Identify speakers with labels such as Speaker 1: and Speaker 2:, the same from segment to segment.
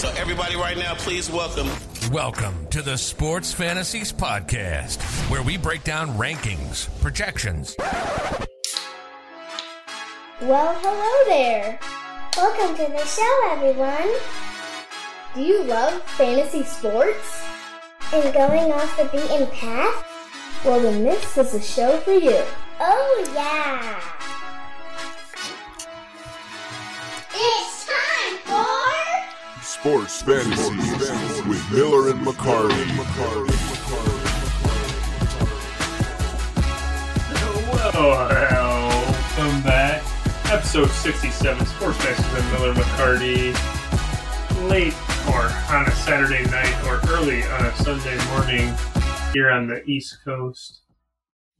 Speaker 1: So, everybody, right now, please welcome.
Speaker 2: Welcome to the Sports Fantasies Podcast, where we break down rankings, projections.
Speaker 3: Well, hello there.
Speaker 4: Welcome to the show, everyone.
Speaker 3: Do you love fantasy sports?
Speaker 4: And going off the beaten path?
Speaker 3: Well, then this is the show for you.
Speaker 4: Oh, yeah.
Speaker 5: Sports Fantasies with Miller and McCarty.
Speaker 6: Oh, welcome back. Episode 67, Sports Fantasies with Miller and McCarty. Late or on a Saturday night or early on a Sunday morning here on the East Coast.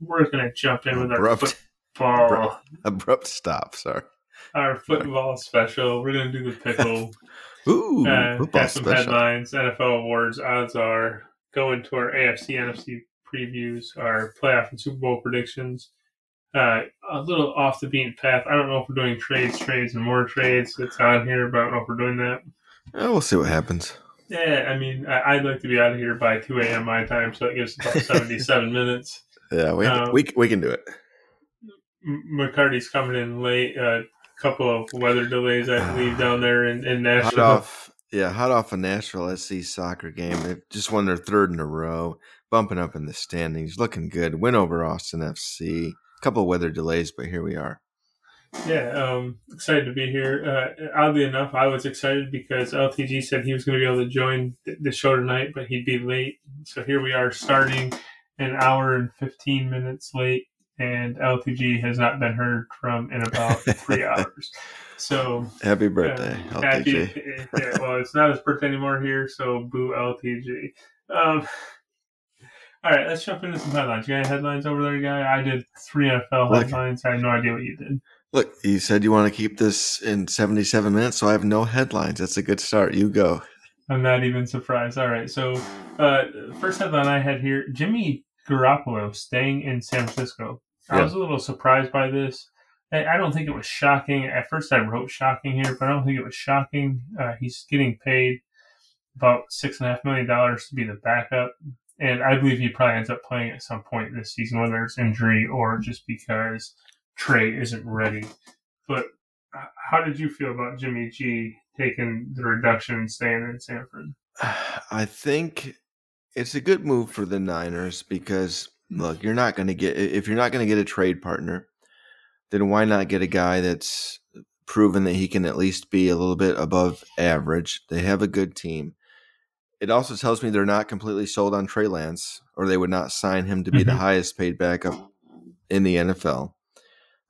Speaker 6: We're going to jump in with our
Speaker 7: Abrupt.
Speaker 6: football,
Speaker 7: Abrupt, abrupt stop. Sorry.
Speaker 6: our football special. We're going to do the pickle.
Speaker 7: Ooh,
Speaker 6: uh, some
Speaker 7: special.
Speaker 6: headlines, NFL awards. Odds are going to our AFC, NFC previews, our playoff and Super Bowl predictions. Uh, a little off the beaten path. I don't know if we're doing trades, trades, and more trades. It's on here, but I don't know if we're doing that.
Speaker 7: Yeah, we'll see what happens.
Speaker 6: Yeah, I mean, I, I'd like to be out of here by 2 a.m. my time, so it gives us about 77 minutes.
Speaker 7: Yeah, we
Speaker 6: Um,
Speaker 7: we we can do it.
Speaker 6: McCarty's coming in late. A couple of weather delays, I believe, down there in, in
Speaker 7: Hot
Speaker 6: Nashville.
Speaker 7: off, yeah, hot off a Nashville SC soccer game. They just won their third in a row, bumping up in the standings, looking good. Win over Austin FC. A Couple of weather delays, but here we are.
Speaker 6: Yeah, um, excited to be here. Uh, oddly enough, I was excited because LTG said he was going to be able to join th- the show tonight, but he'd be late. So here we are, starting an hour and fifteen minutes late, and LTG has not been heard from in about three hours. So
Speaker 7: Happy birthday,
Speaker 6: uh,
Speaker 7: LTG.
Speaker 6: happy- yeah, well, it's not his birthday anymore here, so boo LTG. Um, all right, let's jump into some headlines. You got headlines over there, guy? I did three NFL
Speaker 7: Look.
Speaker 6: headlines. I had no idea what you did.
Speaker 7: Look, you said you want to keep this in 77 minutes, so I have no headlines. That's a good start. You go.
Speaker 6: I'm not even surprised. All right, so uh, first headline I had here: Jimmy Garoppolo staying in San Francisco. I was a little surprised by this. I I don't think it was shocking. At first, I wrote shocking here, but I don't think it was shocking. Uh, he's getting paid about six and a half million dollars to be the backup, and I believe he probably ends up playing at some point this season, whether it's injury or just because Trey isn't ready. But uh, how did you feel about Jimmy G taking the reduction and staying in San Fran?
Speaker 7: I think it's a good move for the Niners because look, you're not going to get if you're not going to get a trade partner, then why not get a guy that's proven that he can at least be a little bit above average? They have a good team. It also tells me they're not completely sold on Trey Lance, or they would not sign him to be the
Speaker 6: Mhm.
Speaker 7: highest paid backup in the NFL.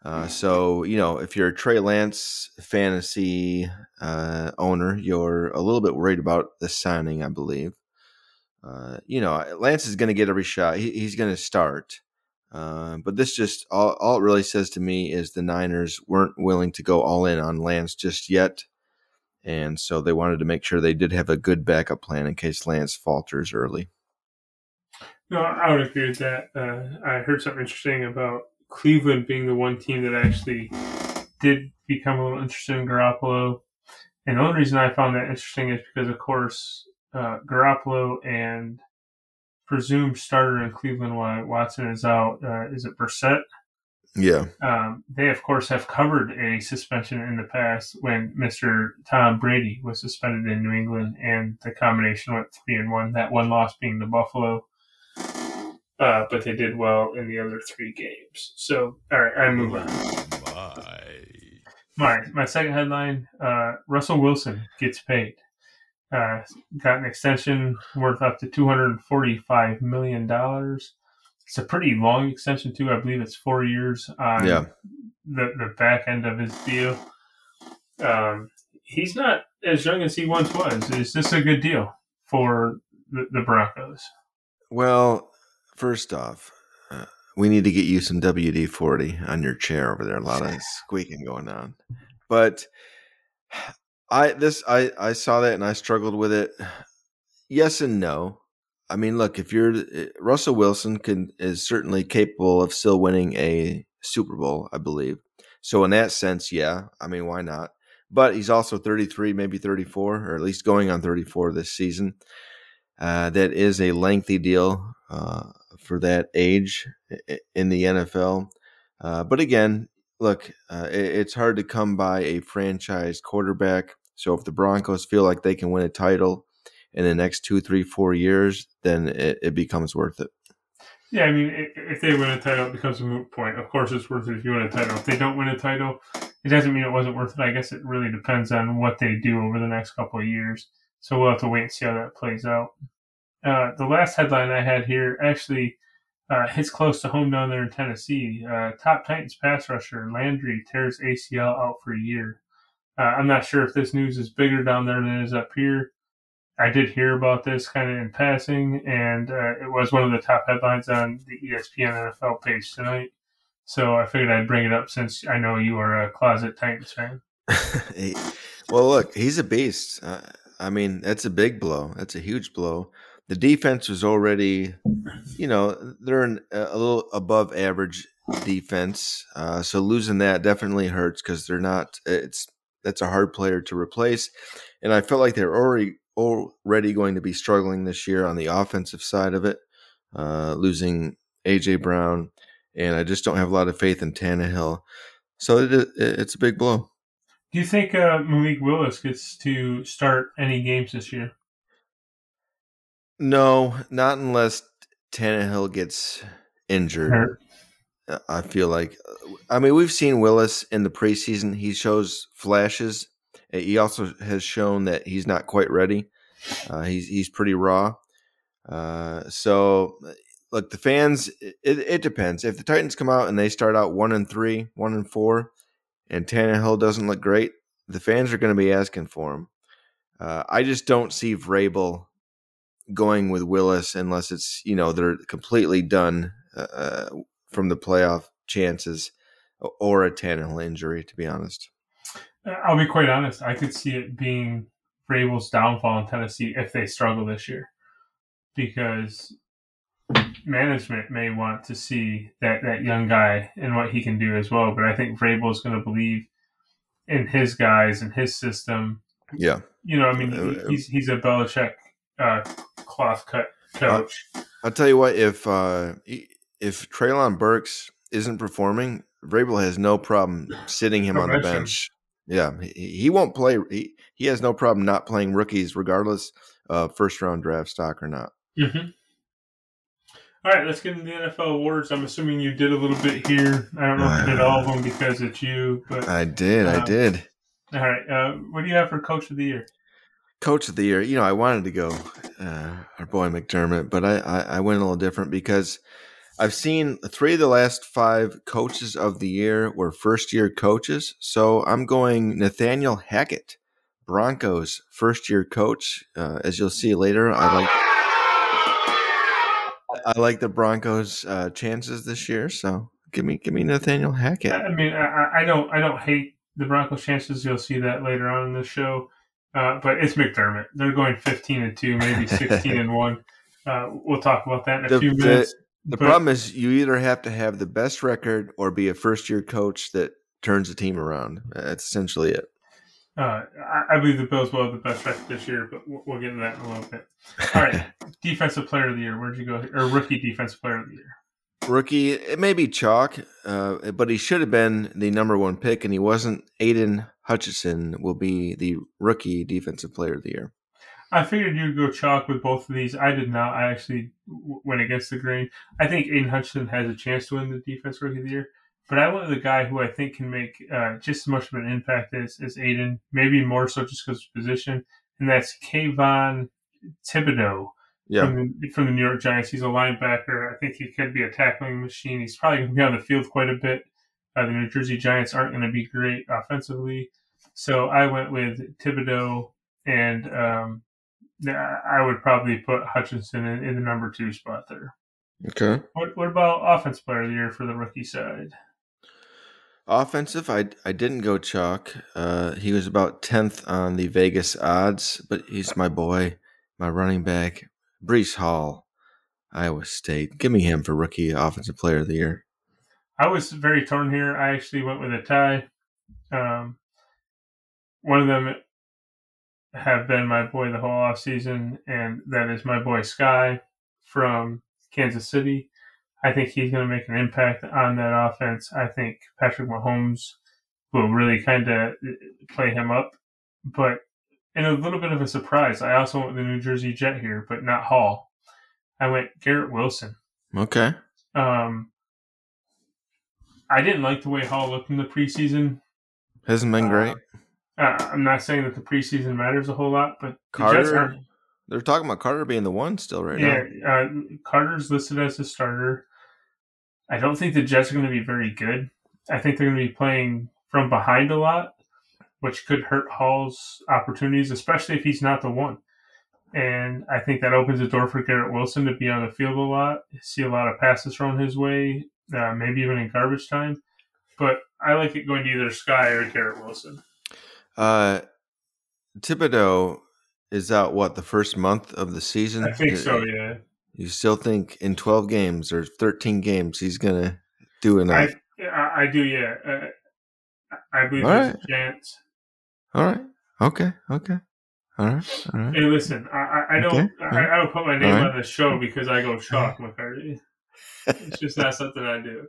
Speaker 7: Uh, so you know, if you're a Trey Lance fantasy uh, owner, you're a little bit worried about the signing, I believe. Uh, you know, Lance is going to get every shot. He, he's going to start. Uh, but this just all, all it really says to me is the Niners weren't willing to go all in on Lance just yet. And so they wanted to make sure they did have a good backup plan in case Lance falters early.
Speaker 6: No, I would agree with that. Uh, I heard something interesting about Cleveland being the one team that actually did become a little interested in Garoppolo. And the only reason I found that interesting is because, of course, uh, Garoppolo and presumed starter in Cleveland while Watson is out, uh, is it Brissett?
Speaker 7: Yeah.
Speaker 6: Um, they, of course, have covered a suspension in the past when Mr. Tom Brady was suspended in New England, and the combination went three and one. That one loss being the Buffalo, uh, but they did well in the other three games. So, all right, I move on. My my second headline: uh, Russell Wilson gets paid. Uh, got an extension worth up to two hundred and forty-five million dollars. It's a pretty long extension too. I believe it's four years on
Speaker 7: Yeah.
Speaker 6: the the back end of his deal. Um, he's not as young as he once was. Is this a good deal for the, the Broncos?
Speaker 7: Well, first off, uh, we need to get you some WD 40 on your chair over there. A lot of squeaking going on. But I this I I saw that and I struggled with it. Yes and no. I mean, look, if you're uh, Russell Wilson can is certainly capable of still winning a Super Bowl, I believe. So in that sense, yeah. I mean, why not? but he's also 33, maybe 34, or at least going on 34 this season. Uh, that is a lengthy deal uh, for that age in the NFL. Uh, but again, look, uh, it's hard to come by a franchise quarterback. So if the Broncos feel like they can win a title in the next two, three, four years, then it, it becomes worth it.
Speaker 6: Yeah, I mean, if they win a title, it becomes a moot point. Of course, it's worth it if you win a title. If they don't win a title, it doesn't mean it wasn't worth it. I guess it really depends on what they do over the next couple of years. So we'll have to wait and see how that plays out. Uh, the last headline I had here actually uh, hits close to home down there in Tennessee. Uh, top Titans pass rusher Landry tears ACL out for a year. Uh, I'm not sure if this news is bigger down there than it is up here. I did hear about this kind of in passing, and uh, it was one of the top headlines on the ESPN NFL page tonight. So I figured I'd bring it up since I know you are a closet Titans fan.
Speaker 7: well, look, he's a beast. Uh, I mean, that's a big blow. That's a huge blow. The defense was already, you know, they're an, a little above average defense. Uh, so losing that definitely hurts because they're not. It's that's a hard player to replace, and I felt like they're already already going to be struggling this year on the offensive side of it, uh, losing AJ Brown, and I just don't have a lot of faith in Tannehill. So it, it, it's a big blow.
Speaker 6: Do you think uh, Malik Willis gets to start any games this year?
Speaker 7: No, not unless Tannehill gets injured. Hurt. I feel like, I mean, we've seen Willis in the preseason. He shows flashes he also has shown that he's not quite ready. Uh, he's he's pretty raw. Uh, so look, the fans. It, it, depends. If the Titans come out and they start out one and three, one and four, and Tannehill doesn't look great, the fans are going to be asking for him. Uh, I just don't see Vrabel going with Willis unless it's you know they're completely done uh, uh from the playoff chances or a Tannehill injury. To be honest.
Speaker 6: I'll be quite honest. I could see it being Vrabel's downfall in Tennessee if they struggle this year, because management may want to see that that young guy and what he can do as well. But I think Vrabel is going to believe in his guys and his system.
Speaker 7: Yeah,
Speaker 6: you know, I mean, uh, he's he's a Belichick uh, cloth cut coach.
Speaker 7: I'll, I'll tell you what if uh, if Treylon Burks isn't performing, Vrabel has no problem sitting him on the bench. Yeah, he, he won't play. He, he has no problem not playing rookies, regardless of first round draft stock or not.
Speaker 6: Mm-hmm. All right, let's get into the NFL awards. I'm assuming you did a little bit here. I don't know if you did all of them because it's you, but
Speaker 7: I did. I um, did.
Speaker 6: All right, uh, what do you have for Coach of the Year?
Speaker 7: Coach of the Year. You know, I wanted to go uh, our boy McDermott, but I, I I went a little different because I've seen three of the last five coaches of the year were first year coaches. So I'm going Nathaniel Hackett, Broncos first year coach. Uh, as you'll see later, I like I like the Broncos' uh, chances this year. So give me give me Nathaniel Hackett.
Speaker 6: I mean, I, I don't I don't hate the Broncos' chances. You'll see that later on in the show. Uh, but it's McDermott. They're going 15 and two, maybe 16 and one. Uh, we'll talk about that in a the, few minutes.
Speaker 7: The, but, problem is you either have to have the best record or be a first year coach that turns the team around. That's essentially it.
Speaker 6: Uh, I, believe the Bills will have the best record this year, but we'll, we'll get into that in a little bit. All right, defensive player of the year. Where'd you go? Or rookie defensive player of the year?
Speaker 7: Rookie, it may be chalk, uh, but he should have been the number one pick, and he wasn't. Aidan Hutchinson will be the rookie defensive player of the year.
Speaker 6: I figured you'd go chalk with both of these. I did not. I actually went against the grain. I think Aidan Hutchinson has a chance to win the Defense Rookie of the Year, but I went with a guy who I think can make uh, just as much of an impact as, as Aidan, maybe more so just because of position, and that's Kayvon Thibodeaux. yeah. from, the, from the New York Giants. He's a linebacker. I think he could be a tackling machine. He's probably going to be on the field quite a bit. Uh, the New Jersey Giants aren't going to be great offensively. So I went with Thibodeaux and um, I would probably put Hutchinson in, in, the number two spot there.
Speaker 7: Okay.
Speaker 6: What What about offense player of the year for the rookie side?
Speaker 7: Offensive, I I didn't go chalk. Uh, he was about tenth on the Vegas odds, but he's my boy, my running back, Breece Hall, Iowa State. Give me him for rookie offensive player of the year.
Speaker 6: I was very torn here. I actually went with a tie. Um, one of them have been my boy the whole off season, and that is my boy Skyy from Kansas City. I think he's going to make an impact on that offense. I think Patrick Mahomes will really kind of play him up. But in a little bit of a surprise, I also went the New Jersey Jet here, but not Hall. I went Garrett Wilson.
Speaker 7: Okay.
Speaker 6: Um, I didn't like the way Hall looked in the preseason.
Speaker 7: Hasn't been great.
Speaker 6: Uh, I'm not saying that the preseason matters a whole lot, but
Speaker 7: Carter.
Speaker 6: aren't-
Speaker 7: They're talking about Carter being the one still right
Speaker 6: yeah,
Speaker 7: now.
Speaker 6: uh, Carter's listed as a starter. I don't think the Jets are going to be very good. I think they're going to be playing from behind a lot, which could hurt Hall's opportunities, especially if he's not the one. And I think that opens the door for Garrett Wilson to be on the field a lot, see a lot of passes thrown his way, uh, maybe even in garbage time. But I like it going to either Skyy or Garrett Wilson.
Speaker 7: Uh, Thibodeaux is out what the first month of the season.
Speaker 6: I think so, yeah.
Speaker 7: You still think in twelve games or thirteen games he's gonna do enough?
Speaker 6: I, I, do, yeah. Uh, I believe
Speaker 7: All
Speaker 6: there's
Speaker 7: right.
Speaker 6: a chance.
Speaker 7: All right. Okay. Okay. All right. All right.
Speaker 6: Hey, listen, I, I- don't,
Speaker 7: Okay,
Speaker 6: I. I don't put my name
Speaker 7: Alright.
Speaker 6: on the show because I go chalk McCarty. It's just not something I do.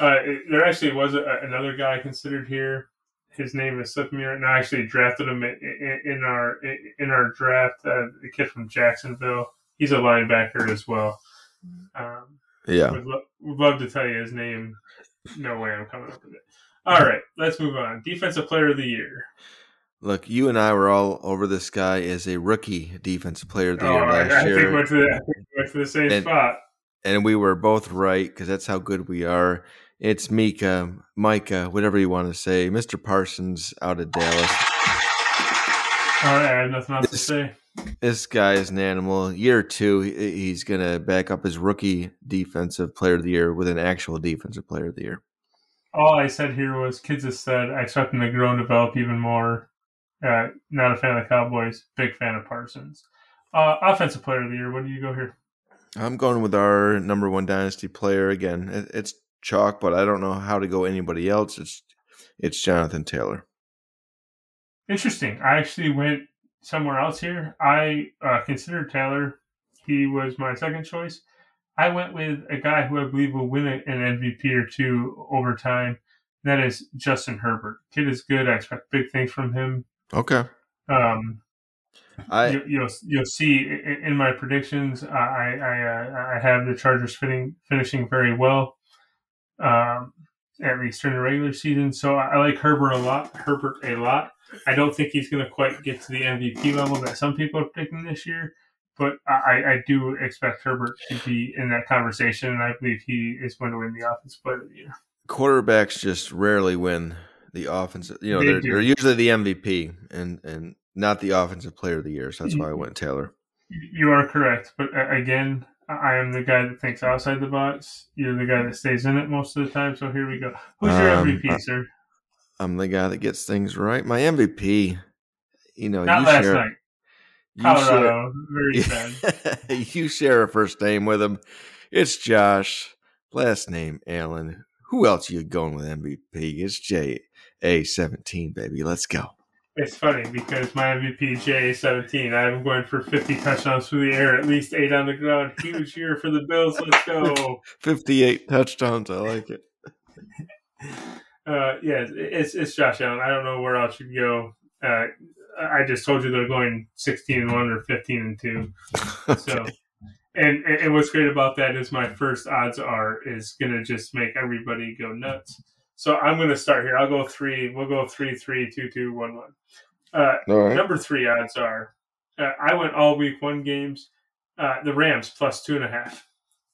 Speaker 6: Uh, it- there actually was a, another guy considered here. His name is right now. I actually drafted him in, in, our in our draft. Uh, the kid from Jacksonville. He's a linebacker as well. Um,
Speaker 7: Yeah.
Speaker 6: would, lo- would love to tell you his name. No way I'm coming up with it. All right, let's move on. Defensive Player of the Year.
Speaker 7: Look, you and I were all over this guy as a rookie defensive player of the
Speaker 6: Oh,
Speaker 7: year last
Speaker 6: I think
Speaker 7: year.
Speaker 6: went to the, I think we went to the same
Speaker 7: And-
Speaker 6: spot.
Speaker 7: and we were both right because that's how good we are. It's Mika, Micah, whatever you want to say, Mr. Parsons out of Dallas.
Speaker 6: All right, I have nothing else to say.
Speaker 7: This guy is an animal. Year two, he's going to back up his rookie defensive player of the year with an actual defensive player of the year.
Speaker 6: All I said here was kids have said I expect them to grow and develop even more. Uh, not a fan of the Cowboys. Big fan of Parsons. Uh, offensive player of the year. What do you go here?
Speaker 7: I'm going with our number one dynasty player again. It- It's chalk, but I don't know how to go anybody else. It's it's Jonathan Taylor.
Speaker 6: Interesting. I actually went somewhere else here. I uh, considered Taylor. He was my second choice. I went with a guy who I believe will win an MVP or two over time. That is Justin Herbert. Kid is good. I expect big things from him.
Speaker 7: Okay.
Speaker 6: Um,
Speaker 7: I
Speaker 6: you, you'll you'll see in, in my predictions. I I uh, I have the Chargers fitting, finishing very well, um, at least during the regular season. So I, I like Herbert a lot. Herbert a lot. I don't think he's going to quite get to the MVP level that some people are picking this year, but I, I do expect Herbert to be in that conversation, and I believe he is going to win the Offensive Player of the Year.
Speaker 7: quarterbacks just rarely win the offensive. You know,
Speaker 6: They
Speaker 7: they're, they're usually the MVP and and not the offensive player of the year. So that's why I went Taylor.
Speaker 6: You are correct, but uh, again, I am the guy that thinks outside the box. You're the guy that stays in it most of the time. So here we go. Who's your
Speaker 7: Um,
Speaker 6: MVP, sir?
Speaker 7: I'm the guy that gets things right. My MVP. You know,
Speaker 6: Not
Speaker 7: you
Speaker 6: last
Speaker 7: share,
Speaker 6: night.
Speaker 7: you
Speaker 6: Colorado. Very sad.
Speaker 7: share, you share a first name with him. It's Josh. Last name Allen. Who else you going with MVP? It's J A seventeen, baby. Let's go.
Speaker 6: It's funny because my MVP J17. I'm going for 50 touchdowns through the air, at least eight on the ground. Huge year for the Bills. Let's go.
Speaker 7: Fifty-eight touchdowns. I like it.
Speaker 6: Uh, yeah, it's it's Josh Allen. I don't know where else you'd go. Uh, I just told you they're going 16 and one or 15 and two. So, and, and and what's great about that is my first odds are is gonna just make everybody go nuts. So I'm gonna start here. I'll go three. We'll go three, three, two, two, one, one. Uh,
Speaker 7: right.
Speaker 6: number three odds are uh, I went all week one games. Uh, the Rams plus two and a half.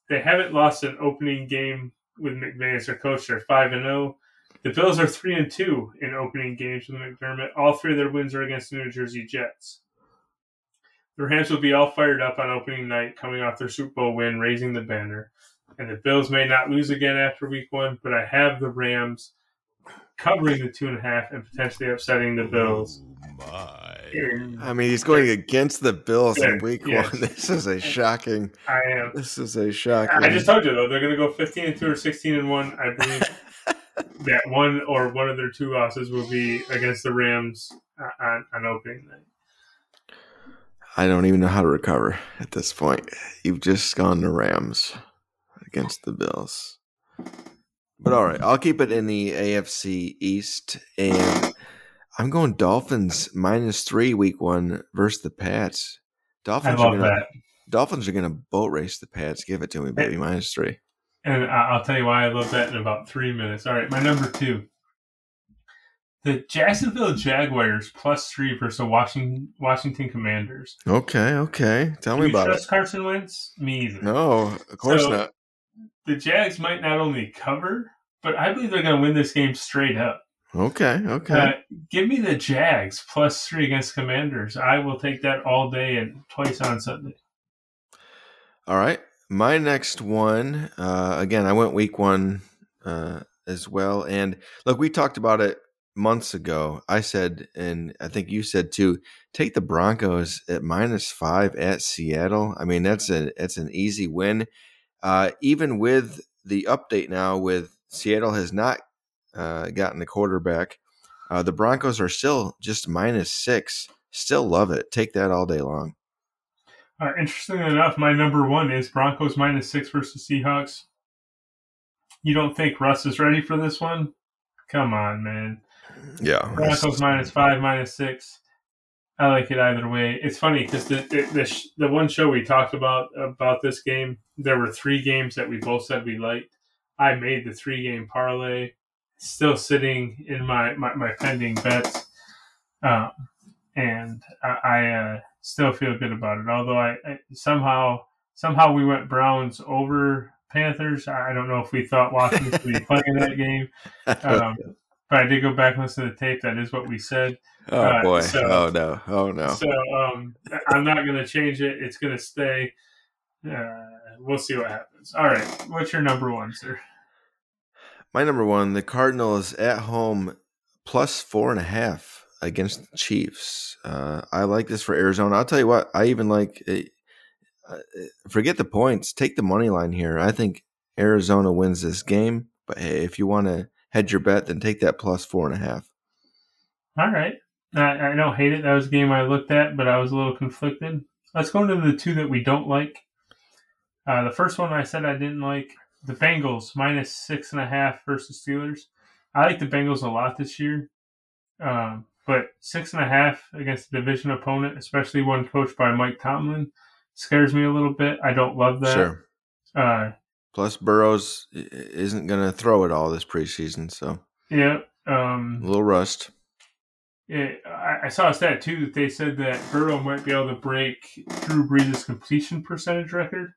Speaker 6: They haven't lost an opening game with McVay as their coach. They're five and zero. The Bills are three and two in opening games with McDermott. All three of their wins are against the New Jersey Jets. The Rams will be all fired up on opening night, coming off their Super Bowl win, raising the banner. And the Bills may not lose again after Week One, but I have the Rams covering the two and a half and potentially upsetting the Bills. Oh, and
Speaker 7: I mean, he's going against the Bills in week
Speaker 6: yes.
Speaker 7: one. This is a shocking.
Speaker 6: I am.
Speaker 7: This is a shocking.
Speaker 6: I just told you though they're going to go 15 and two or 16 and one. I believe that one or one of their two losses will be against the Rams on, on opening night.
Speaker 7: I don't even know how to recover at this point. You've just gone to Rams against the Bills. But all right, I'll keep it in the AFC East, and I'm going Dolphins minus three week one versus the Pats. Dolphins are gonna
Speaker 6: that.
Speaker 7: Dolphins are gonna boat race the Pats. Give it to me, baby. Minus three.
Speaker 6: And I'll tell you why I love that in about three minutes. All right, my number two. The Jacksonville Jaguars plus three versus the Washington Washington Commanders.
Speaker 7: Okay, okay. Tell
Speaker 6: Do
Speaker 7: me
Speaker 6: you
Speaker 7: about
Speaker 6: trust
Speaker 7: it.
Speaker 6: Carson Wentz? Me either.
Speaker 7: No, of course
Speaker 6: So-
Speaker 7: not.
Speaker 6: The Jags might not only cover, but I believe they're going to win this game straight up.
Speaker 7: Okay, okay.
Speaker 6: Uh, give me the Jags plus three against Commanders. I will take that all day and twice on Sunday.
Speaker 7: All right. My next one, uh, again, I went week one uh, as well. And look, we talked about it months ago. I said, and I think you said too, take the Broncos at minus five at Seattle. I mean, that's a that's an easy win. Uh, even with the update now, with Seattle has not uh, gotten a quarterback, uh, the Broncos are still just minus six. Still love it. Take that all day long.
Speaker 6: Uh, interestingly enough, my number one is Broncos minus six versus Seahawks. You don't think Russ is ready for this one? Come on, man.
Speaker 7: Yeah.
Speaker 6: Broncos minus five, minus six. I like it either way. It's funny because the the, the sh- the one show we talked about about this game, there were three games that we both said we liked. I made the three game parlay, still sitting in my my, my pending bets, um, and I, I uh, still feel good about it. Although I, I somehow somehow we went Browns over Panthers. I don't know if we thought Washington would be playing that game. Um, but I did go back and listen to the tape. That is what we said.
Speaker 7: Oh
Speaker 6: Uh,
Speaker 7: boy!
Speaker 6: so-
Speaker 7: oh no! Oh no!
Speaker 6: So um, I'm not going to change it. It's going to stay. Uh, we'll see what happens. All right. What's your number one, sir?
Speaker 7: My number one: the Cardinals at home plus four and a half against the Chiefs. Uh, I like this for Arizona. I'll tell you what. I even like. Uh, forget the points. Take the money line here. I think Arizona wins this game. But hey, if you want to hedge your bet, then take that plus four and a half.
Speaker 6: All right. I, I don't hate it. That was a game I looked at, but I was a little conflicted. Let's go into the two that we don't like. Uh, the first one I said I didn't like the Bengals minus six and a half versus Steelers. I like the Bengals a lot this year, um, but six and a half against a division opponent, especially one coached by Mike Tomlin, scares me a little bit. I don't love that.
Speaker 7: Sure.
Speaker 6: Uh,
Speaker 7: Plus, Burrows isn't going to throw it all this preseason, so
Speaker 6: yeah. Um,
Speaker 7: a little rust.
Speaker 6: it, I, I saw a stat too that they said that Burrow might be able to break Drew Brees' completion percentage record.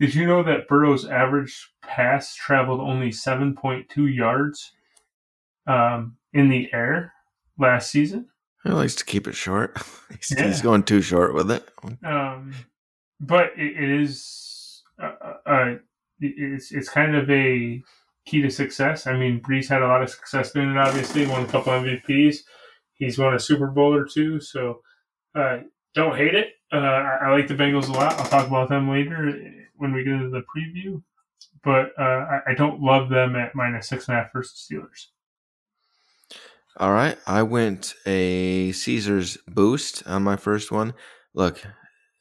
Speaker 6: Did you know that Burrow's average pass traveled only 7.2 yards um, in the air last season?
Speaker 7: He likes to keep it short. he's,
Speaker 6: Yeah.
Speaker 7: he's going too short with it.
Speaker 6: Um, but it, it is uh, uh, it's it's kind of a key to success. I mean, Brees had a lot of success doing it. Obviously, won a couple MVPs. He's won a Super Bowl or two. So uh, don't hate it. Uh, I, I like the Bengals a lot. I'll talk about them later when we get into the preview. But uh, I, I don't love them at minus six and a half versus Steelers.
Speaker 7: All right. I went a Caesars boost on my first one. Look,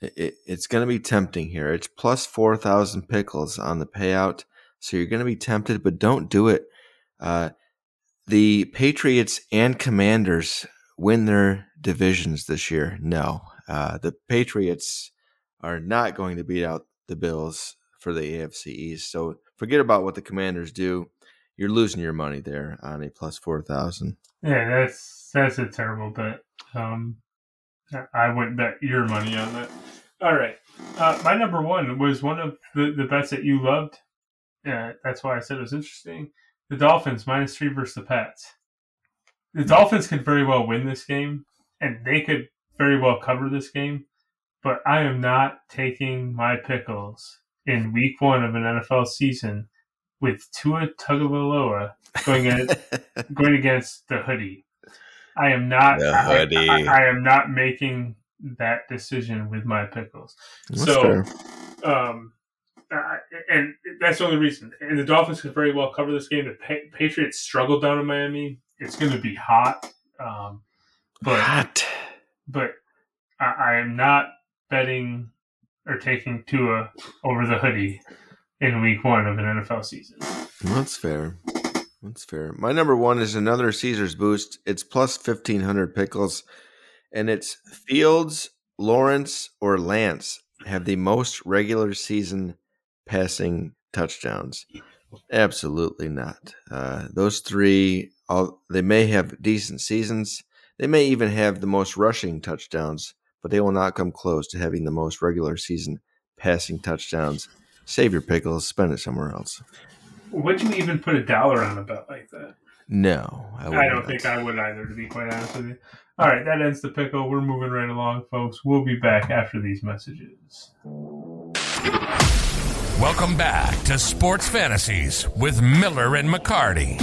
Speaker 7: it, it's going to be tempting here. It's plus 4,000 pickles on the payout. So you're going to be tempted, but don't do it. Uh, the Patriots and Commanders win their divisions this year. No. Uh, the Patriots are not going to beat out the Bills for the AFC East. So forget about what the Commanders do. You're losing your money there on a plus 4,000.
Speaker 6: Yeah, that's that's a terrible bet. Um, I wouldn't bet your money on that. All right, uh, my number one was one of the, the bets that you loved. Uh, that's why I said it was interesting. The Dolphins minus three versus the Pats. The Dolphins could very well win this game, and they could very well cover this game. But I am not taking my pickles in Week One of an NFL season with Tua Tagovailoa going going against the hoodie. I am not.
Speaker 7: The
Speaker 6: I- I, I am not making that decision with my pickles.
Speaker 7: That's
Speaker 6: so,
Speaker 7: fair.
Speaker 6: um, uh, and that's the only reason. And the Dolphins could very well cover this game. The pa- Patriots struggled down in Miami. It's going to be hot. Um, but
Speaker 7: Hot.
Speaker 6: but I, I am not betting or taking Tua over the hoodie in week one of an NFL season.
Speaker 7: That's fair. That's fair. My number one is another Caesar's boost. It's plus fifteen hundred pickles, and it's Fields, Lawrence, or Lance have the most regular season passing touchdowns. Absolutely not. Uh, those three, all, they may have decent seasons. They may even have the most rushing touchdowns, but they will not come close to having the most regular season passing touchdowns. Save your pickles, spend it somewhere else.
Speaker 6: Would you even put a dollar on a bet like that?
Speaker 7: No, I,
Speaker 6: I, don't
Speaker 7: not.
Speaker 6: think I would either, to be quite honest with you. All right, that ends the pickle. We're moving right along, folks. We'll be back after these messages.
Speaker 2: Welcome back to Sports Fantasies with Miller and McCarty.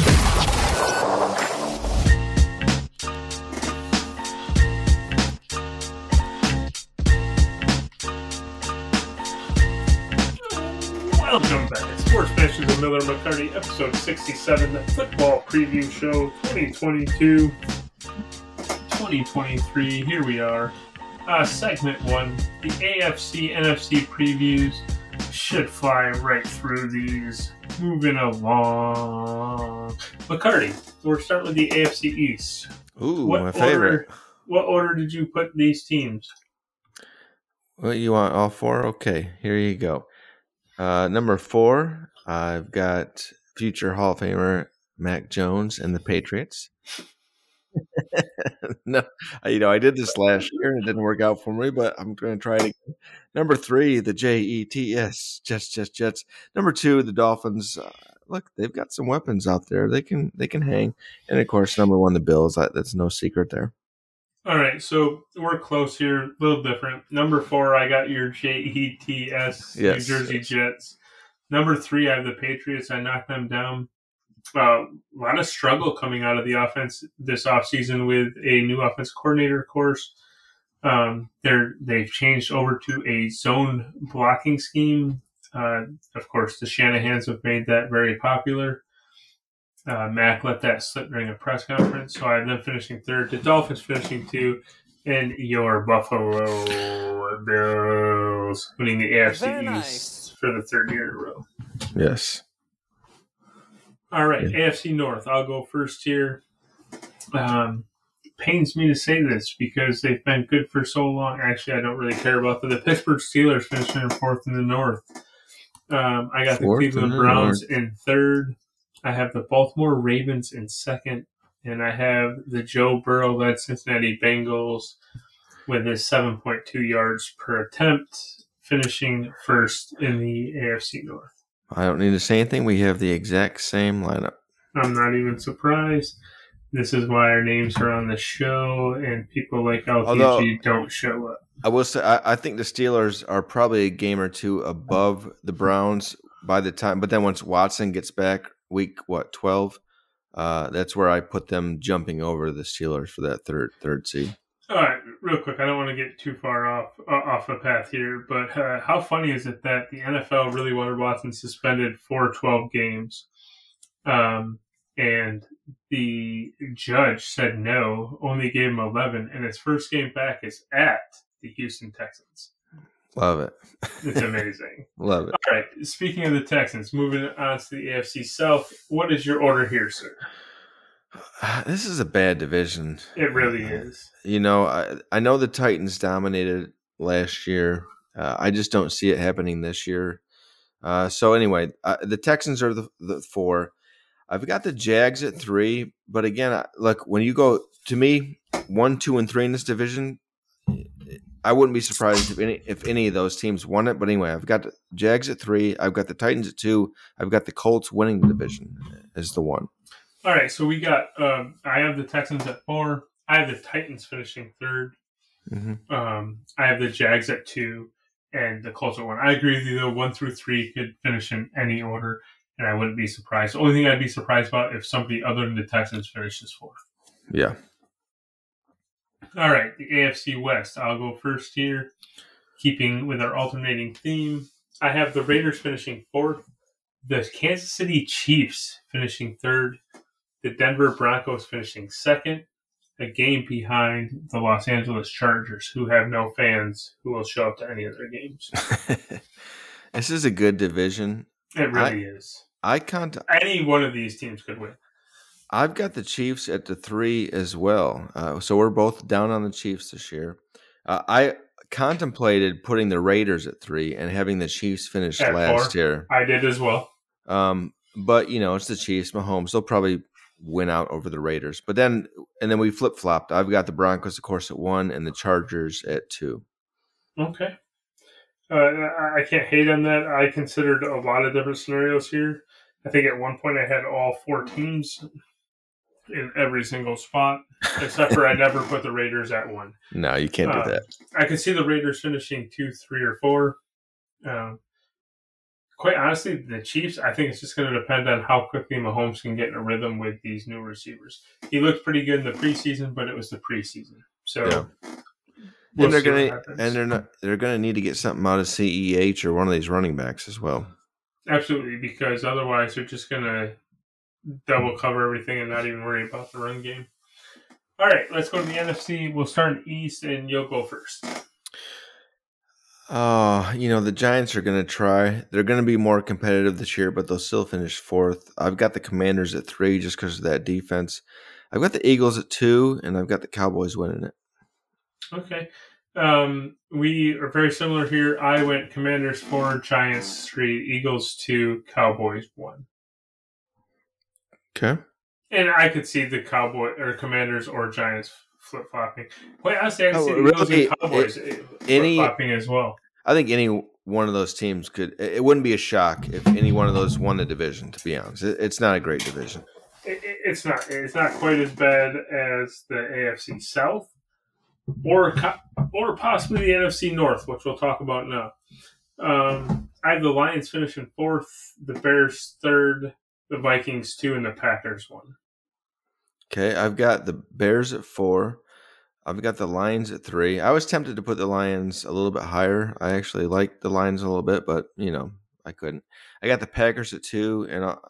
Speaker 6: Miller McCarty, episode 67, the football preview show 2022 2023. Here we are. Uh, segment one, the AFC NFC previews. Should fly right through these. Moving along. McCarty, we're starting with the AFC East.
Speaker 7: Ooh,
Speaker 6: What
Speaker 7: my favorite.
Speaker 6: What order did you put these teams?
Speaker 7: What you want? All four? Okay, here you go. Uh, number four, I've got future Hall of Famer Mac Jones and the Patriots. no, I- you know I did this last year and it didn't work out for me, but I'm going to try it again. Number three, the J E T S Jets, Jets, Jets. Number two, the Dolphins. Uh, look, they've got some weapons out there. They can they can hang. And of course, number one, the Bills. That, that's no secret there.
Speaker 6: All right, so we're close here, a little different. Number four, I got your J E T S,
Speaker 7: Yes.
Speaker 6: New Jersey Jets. Number three, I have the Patriots. I knocked them down. Uh, a lot of struggle coming out of the offense this offseason with a new offense coordinator, of course. Um, they're they've changed over to a zone blocking scheme. Uh, of course, the Shanahan's have made that very popular. Uh, Mac let that slip during a press conference, so I have them finishing third. The Dolphins finishing two, and your Buffalo Bills winning the AFC East
Speaker 8: nice.
Speaker 6: For the third year in a row.
Speaker 7: Yes.
Speaker 6: All right, AFC North. I'll go first here. Um, pains me to say this because they've been good for so long. Actually, I don't really care about them. The Pittsburgh Steelers finishing in fourth in the North. Um, I got the
Speaker 7: Fourth in
Speaker 6: Cleveland
Speaker 7: the
Speaker 6: Browns in third. I have the Baltimore Ravens in second, and I have the Joe Burrow-led Cincinnati Bengals with his 7.2 yards per attempt, finishing first in the AFC North.
Speaker 7: I don't need to say anything. We have the exact same lineup.
Speaker 6: I'm not even surprised. This is why our names are on the show, and people like LTG
Speaker 7: Although-
Speaker 6: don't show up.
Speaker 7: I will say I, I think the Steelers are probably a game or two above the Browns by the time, but then once Watson gets back, week what twelve, uh, that's where I put them jumping over the Steelers for that third third seed.
Speaker 6: All right, real quick. I don't want to get too far off uh, off the path here, but uh, how funny is it that the NFL really wanted Watson suspended for 12 games, um, and the judge said no, only gave him 11, and his first game back is at the Houston Texans.
Speaker 7: Love it,
Speaker 6: It's amazing.
Speaker 7: love it.
Speaker 6: All right. Speaking of the Texans, moving on to the AFC South, what is your order here, sir?
Speaker 7: This is a bad division.
Speaker 6: It really is.
Speaker 7: You know, I, I know the Titans dominated last year. Uh, I just don't see it happening this year. Uh, so anyway, uh, the Texans are the, the four. I've got the Jags at three, but again, I- look when you go to me one, two, and three in this division, I wouldn't be surprised if any if any of those teams won it. But anyway, I've got the Jags at three. I've got the Titans at two. I've got the Colts winning the division as the one.
Speaker 6: All right. So we got, um, I have the Texans at four. I have the Titans finishing third.
Speaker 7: Mm-hmm.
Speaker 6: Um, I have the Jags at two and the Colts at one. I agree with you, though. One through three could finish in any order, and I wouldn't be surprised. The only thing I'd be surprised about if somebody other than the Texans finishes fourth.
Speaker 7: Yeah.
Speaker 6: All right, the AFC West. I'll go first here, keeping with our alternating theme. I have the Raiders finishing fourth, the Kansas City Chiefs finishing third, the Denver Broncos finishing second, a game behind the Los Angeles Chargers, who have no fans who will show up to any of their games.
Speaker 7: this is a good division.
Speaker 6: It really is.
Speaker 7: I can't.
Speaker 6: Any one of these teams could win.
Speaker 7: I've got the Chiefs at the three as well. Uh, so we're both down on the Chiefs this year. Uh, I contemplated putting the Raiders at three and having the Chiefs finish
Speaker 6: At
Speaker 7: last
Speaker 6: four.
Speaker 7: here.
Speaker 6: I did as well.
Speaker 7: Um, but you know, it's the Chiefs, Mahomes. They'll probably win out over the Raiders. But then, and then we flip flopped. I've got the Broncos, of course, at one, and the Chargers at two.
Speaker 6: Okay. Uh, I can't hate on that. I considered a lot of different scenarios here. I think at one point I had all four teams in every single spot, except for I never put the Raiders at one.
Speaker 7: No, you can't do
Speaker 6: Uh,
Speaker 7: that.
Speaker 6: I could see the Raiders finishing two, three, or four. Um, quite honestly, the Chiefs, I think it's just going to depend on how quickly Mahomes can get in a rhythm with these new receivers. He looked pretty good in the preseason, but it was the preseason. So
Speaker 7: Yeah.
Speaker 6: we'll
Speaker 7: and they're gonna and they're not they're gonna need to get something out of CEH or one of these running backs as well.
Speaker 6: Absolutely, because otherwise they're just going to double cover everything and not even worry about the run game. All right, let's go to the NFC. We'll start in East, and you'll go first.
Speaker 7: Oh, you know, the Giants are going to try. They're going to be more competitive this year, but they'll still finish fourth. I've got the Commanders at three just because of that defense. I've got the Eagles at two, and I've got the Cowboys winning it.
Speaker 6: Okay. Um, we are very similar here. I went Commanders four, Giants three, Eagles two, Cowboys one.
Speaker 7: Okay.
Speaker 6: And I could see the Cowboy or Commanders or Giants flip flopping. Wait, honestly, I
Speaker 7: Oh,
Speaker 6: see
Speaker 7: really?
Speaker 6: Cowboys flip
Speaker 7: any-
Speaker 6: flopping as well.
Speaker 7: I think any one of those teams could. It wouldn't be a shock if any one of those won the division. To be honest, It- it's not a great division.
Speaker 6: It- it's not. It's not quite as bad as the AFC South, or or possibly the NFC North, which we'll talk about now. Um, I have the Lions finishing fourth, the Bears third, the Vikings two, and the Packers one.
Speaker 7: Okay, I've got the Bears at four. I've got the Lions at three. I was tempted to put the Lions a little bit higher. I actually liked the Lions a little bit, but you know, I couldn't. I got the Packers at two, and I'll,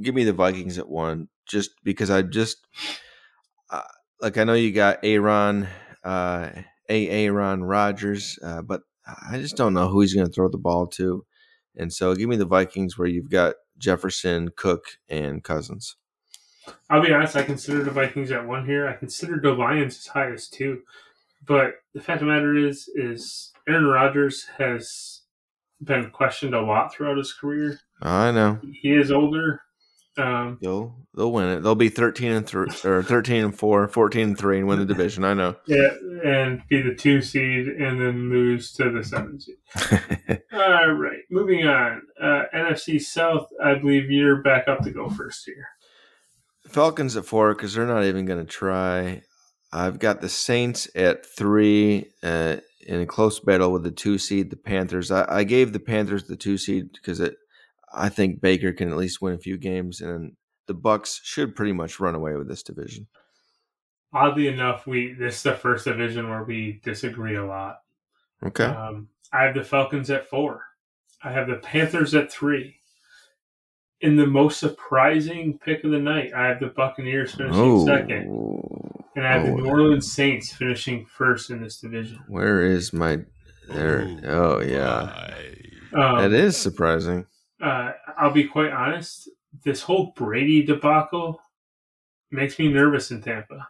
Speaker 7: give me the Vikings at one, just because I just uh, like I know you got Aaron, uh, a Aaron Rodgers, uh, but I just don't know who he's going to throw the ball to, and so give me the Vikings where you've got Jefferson, Cook, and Cousins.
Speaker 6: I'll be honest. I consider the Vikings at one here. I consider the Lions as high as two, but the fact of the matter is, is Aaron Rodgers has been questioned a lot throughout his career.
Speaker 7: I know.
Speaker 6: He is older. Um,
Speaker 7: They'll they'll win it. They'll be thirteen and three or thirteen and four, 14 and three, and win the division. I know.
Speaker 6: Yeah, and be the two seed and then lose to the seven seed. All right, moving on. Uh, NFC South, I believe you're back up to go first here.
Speaker 7: Falcons at four because they're not even going to try. I've got the Saints at three uh, in a close battle with the two seed, the Panthers. I, I gave the Panthers the two seed because it. I think Baker can at least win a few games, and the Bucks should pretty much run away with this division.
Speaker 6: Oddly enough, we this is the first division where we disagree a lot.
Speaker 7: Okay.
Speaker 6: Um, I have the Falcons at four. I have the Panthers at three. In the most surprising pick of the night, I have the Buccaneers finishing second, and I have the
Speaker 7: Oh.
Speaker 6: New Orleans Saints finishing first in this division.
Speaker 7: Where is my there? Oh yeah,
Speaker 6: Um,
Speaker 7: that is surprising.
Speaker 6: uh, I'll be quite honest. This whole Brady debacle makes me nervous in Tampa.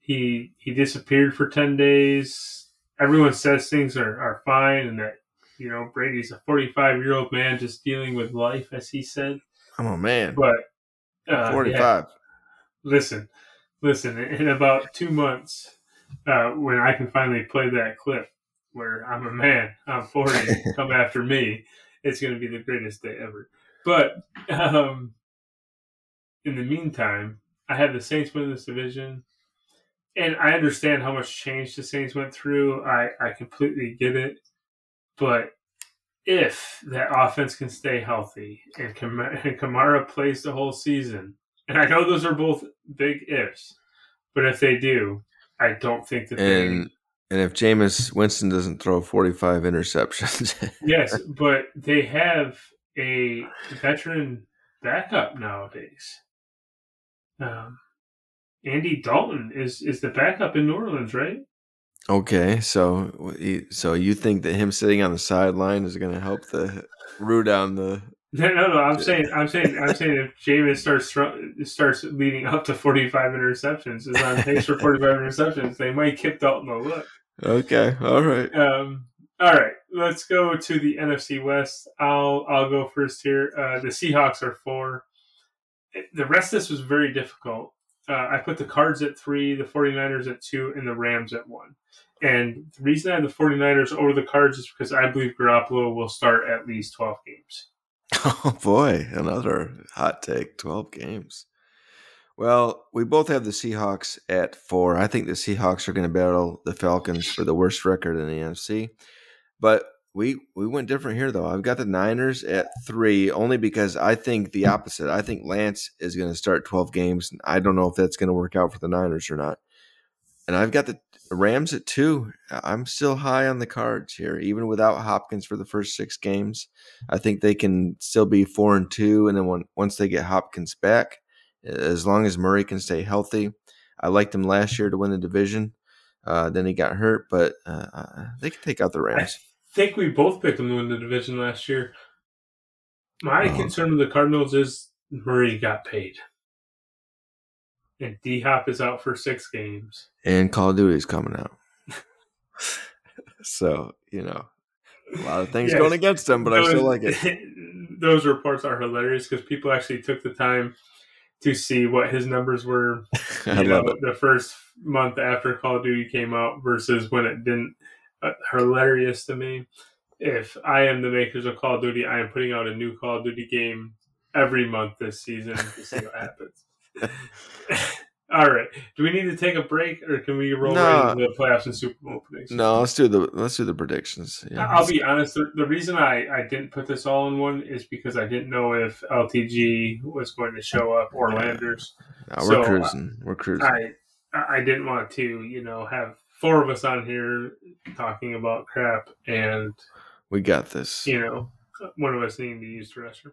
Speaker 6: He he disappeared for ten days. Everyone says things are, are fine and that you know Brady's a forty five year old man just dealing with life, as he said.
Speaker 7: I'm a man.
Speaker 6: But uh,
Speaker 7: Forty
Speaker 6: yeah, listen, listen. In about two months, uh, when I can finally play that clip where I'm a man, I'm 40, come after me, it's going to be the greatest day ever. But um, in the meantime, I have the Saints win this division. And I understand how much change the Saints went through. I, I completely get it. But if that offense can stay healthy and, Kam- and Kamara plays the whole season, and I know those are both big ifs, but if they do, I don't think that they.
Speaker 7: And and if Jameis Winston doesn't throw 45 interceptions,
Speaker 6: Yes, but they have a veteran backup nowadays. Um, Andy Dalton is is the backup in New Orleans, right?
Speaker 7: Okay, so so you think that him sitting on the sideline is going to help the root down the?
Speaker 6: No, no, no. I'm saying, I'm saying, I'm saying, if Jameis starts starts leading up to 45 interceptions, is on pace for 45 interceptions, they might keep Dalton a look.
Speaker 7: Okay, all right.
Speaker 6: Um, all right, let's go to the NFC West. I'll I'll go first here. Uh, the Seahawks are four. The rest of this was very difficult. Uh, I put the Cards at three, the 49ers at two, and the Rams at one. And the reason I have the 49ers over the Cards is because I believe Garoppolo will start at least 12 games.
Speaker 7: Oh boy, another hot take. Twelve games. Well, we both have the Seahawks at four. I think the Seahawks are going to battle the Falcons for the worst record in the NFC. But we we went different here though. I've got the Niners at three only because I think the opposite. I think Lance is going to start twelve games. I don't know if that's going to work out for the Niners or not. And I've got the Rams at two. I'm still high on the cards here, even without Hopkins for the first six games. I think they can still be four and two, and then when, once they get Hopkins back, as long as Murray can stay healthy, I liked him last year to win the division. Uh, then he got hurt, but uh, uh they can take out the Rams.
Speaker 6: I think we both picked them to win the division last year. My oh. concern with the Cardinals is Murray got paid and D Hop is out for six games.
Speaker 7: And Call of Duty is coming out. so, you know, a lot of things yes, going against them, but those, I still like it.
Speaker 6: Those reports are hilarious because people actually took the time to see what his numbers were you know, the first month after Call of Duty came out versus when it didn't. Uh, hilarious to me. If I am the makers of Call of Duty, I am putting out a new Call of Duty game every month this season to see what happens. All right. Do we need to take a break, or can we roll no. right into the playoffs and Super Bowl predictions?
Speaker 7: No, let's do the let's do the predictions.
Speaker 6: Yeah, I'll be honest. The, the, reason I I didn't put this all in one is because I didn't know if LTG was going to show up or Landers.
Speaker 7: No, we're so cruising. We're cruising.
Speaker 6: I I didn't want to you know have four of us on here talking about crap and
Speaker 7: we got this.
Speaker 6: You know, one of us needing to use the restroom.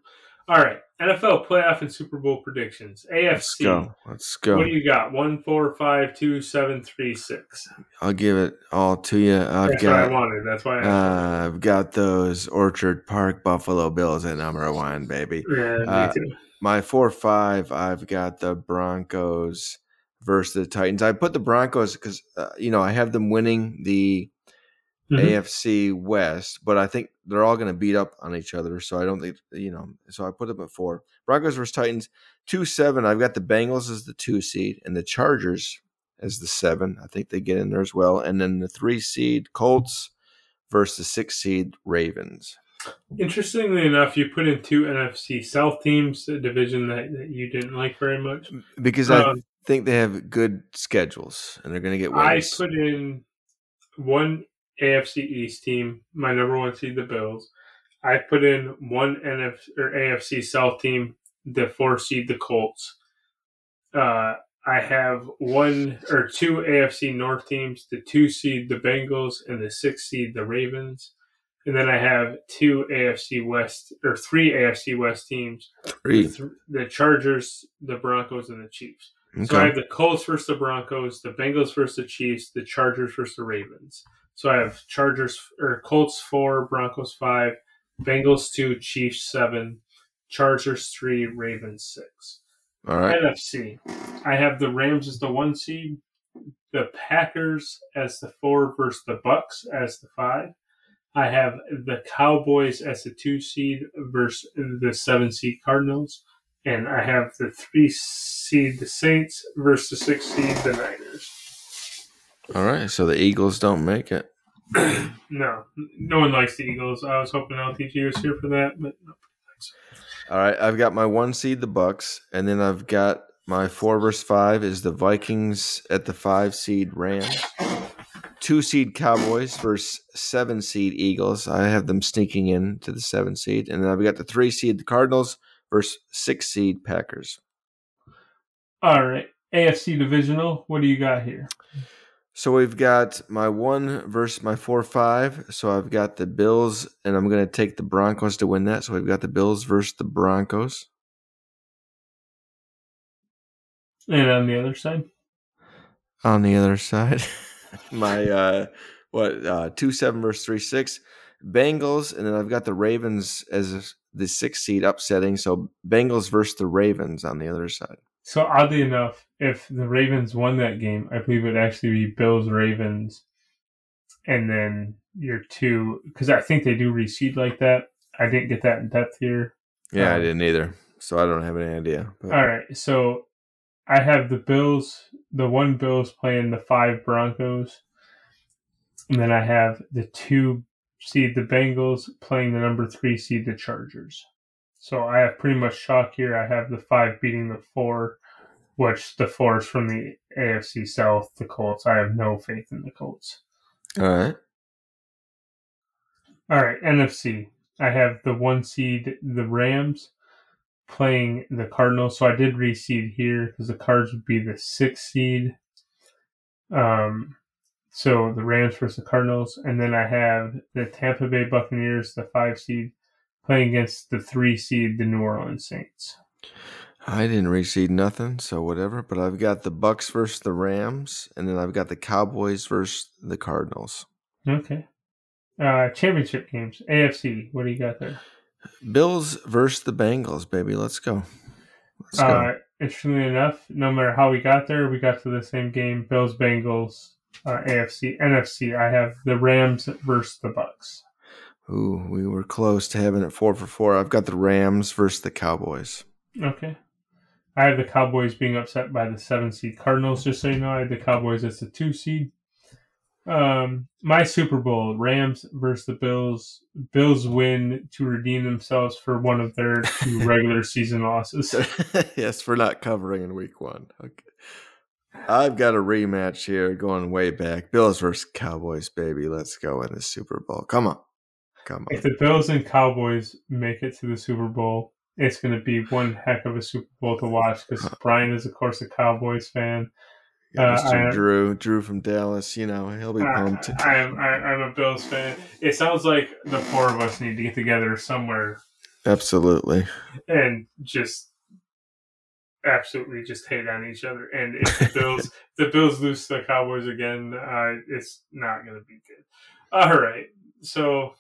Speaker 6: All right, NFL playoff and Super Bowl predictions. AFC.
Speaker 7: Let's go. Let's go.
Speaker 6: What do you got? One, four, five, two, seven, three, six.
Speaker 7: I'll give it all to you. I've
Speaker 6: That's
Speaker 7: got.
Speaker 6: I wanted. That's why.
Speaker 7: I uh, I've got those Orchard Park Buffalo Bills at number one, baby.
Speaker 6: Yeah, me uh,
Speaker 7: my four, five. I've got the Broncos versus the Titans. I put the Broncos because uh, you know I have them winning the mm-hmm. AFC West, but I think they're all going to beat up on each other. So I don't think you know. So I put them at four. Broncos versus Titans, two seven. I've got the Bengals as the two seed and the Chargers as the seven. I think they get in there as well. And then the three seed Colts versus the six seed Ravens.
Speaker 6: Interestingly enough, you put in two NFC South teams, a division that, that you didn't like very much.
Speaker 7: Because um, I think they have good schedules and they're going to get wins.
Speaker 6: I put in one AFC East team, my number one seed, the Bills. I put in one NFC or AFC South team, the four seed, the Colts. Uh, I have one or two AFC North teams, the two seed, the Bengals, and the six seed, the Ravens. And then I have two AFC West or three AFC West teams,
Speaker 7: three.
Speaker 6: The, the Chargers, the Broncos, and the Chiefs. Okay. So I have the Colts versus the Broncos, the Bengals versus the Chiefs, the Chargers versus the Ravens. So I have Chargers or Colts four, Broncos five, Bengals two, Chiefs seven, Chargers three, Ravens six.
Speaker 7: All right.
Speaker 6: NFC. I have the Rams as the one seed, the Packers as the four versus the Bucs as the five. I have the Cowboys as the two seed versus the seven seed Cardinals. And I have the three seed the Saints versus the six seed the Niners.
Speaker 7: All right, so the Eagles don't make it.
Speaker 6: no, no one likes the Eagles. I was hoping LTG was here for that, but no.
Speaker 7: All right, I've got my one seed, the Bucs, and then I've got my four versus five is the Vikings at the five seed Rams, two seed Cowboys versus seven seed Eagles. I have them sneaking in to the seven seed, and then I've got the three seed the Cardinals versus six seed Packers.
Speaker 6: All right, AFC divisional. What do you got here?
Speaker 7: So we've got my one versus my four five. So I've got the Bills, and I'm going to take the Broncos to win that. So we've got the Bills versus the Broncos.
Speaker 6: And on the other side,
Speaker 7: on the other side. My uh what uh two seven versus three six Bengals, and then I've got the Ravens as the six seed upsetting. So Bengals versus the Ravens on the other side.
Speaker 6: So oddly enough, if the Ravens won that game, I believe it'd actually be Bills Ravens, and then your two because I think they do reseed like that. I didn't get that in depth here.
Speaker 7: Yeah, I
Speaker 6: Um,
Speaker 7: didn't either. So I don't have any idea. But
Speaker 6: All right, so I have the Bills, the one Bills playing the five Broncos, and then I have the two seed the Bengals playing the number three seed the Chargers. So I have pretty much shock here. I have the five beating the four, which the four is from the AFC South, the Colts. I have no faith in the Colts.
Speaker 7: All right.
Speaker 6: All right, NFC. I have the one seed, the Rams, playing the Cardinals. So I did reseed here because the Cards would be the sixth seed. Um, so the Rams versus the Cardinals, and then I have the Tampa Bay Buccaneers, the five seed, playing against the three seed, the New Orleans Saints.
Speaker 7: I didn't reseed nothing, so whatever. But I've got the Bucs versus the Rams, and then I've got the Cowboys versus the Cardinals.
Speaker 6: Okay. Uh, championship games, AFC. What do you got there?
Speaker 7: Bills versus the Bengals, baby. Let's go. Let's go.
Speaker 6: Uh, interestingly enough, no matter how we got there, we got to the same game. Bills, Bengals, uh, AFC, NFC. I have the Rams versus the Bucs.
Speaker 7: Ooh, we were close to having it four for four. I've got the Rams versus the Cowboys.
Speaker 6: Okay. I have the Cowboys being upset by the seven seed Cardinals. Just so you know, I had the Cowboys as the two seed. Um, my Super Bowl: Rams versus the Bills. Bills win to redeem themselves for one of their two regular season losses.
Speaker 7: yes, for not covering in week one. Okay. I've got a rematch here going way back. Bills versus Cowboys, baby. Let's go in the Super Bowl. Come on. Come on.
Speaker 6: If the Bills and Cowboys make it to the Super Bowl, it's going to be one heck of a Super Bowl to watch because Brian is, of course, a Cowboys fan.
Speaker 7: Yeah,
Speaker 6: uh. I-
Speaker 7: Drew, Drew from Dallas, you know, he'll be pumped.
Speaker 6: I am, I, I'm a Bills fan. It sounds like the four of us need to get together somewhere
Speaker 7: Absolutely.
Speaker 6: and just absolutely just hate on each other. And if the Bills, the Bills lose to the Cowboys again, uh, it's not going to be good. All right, so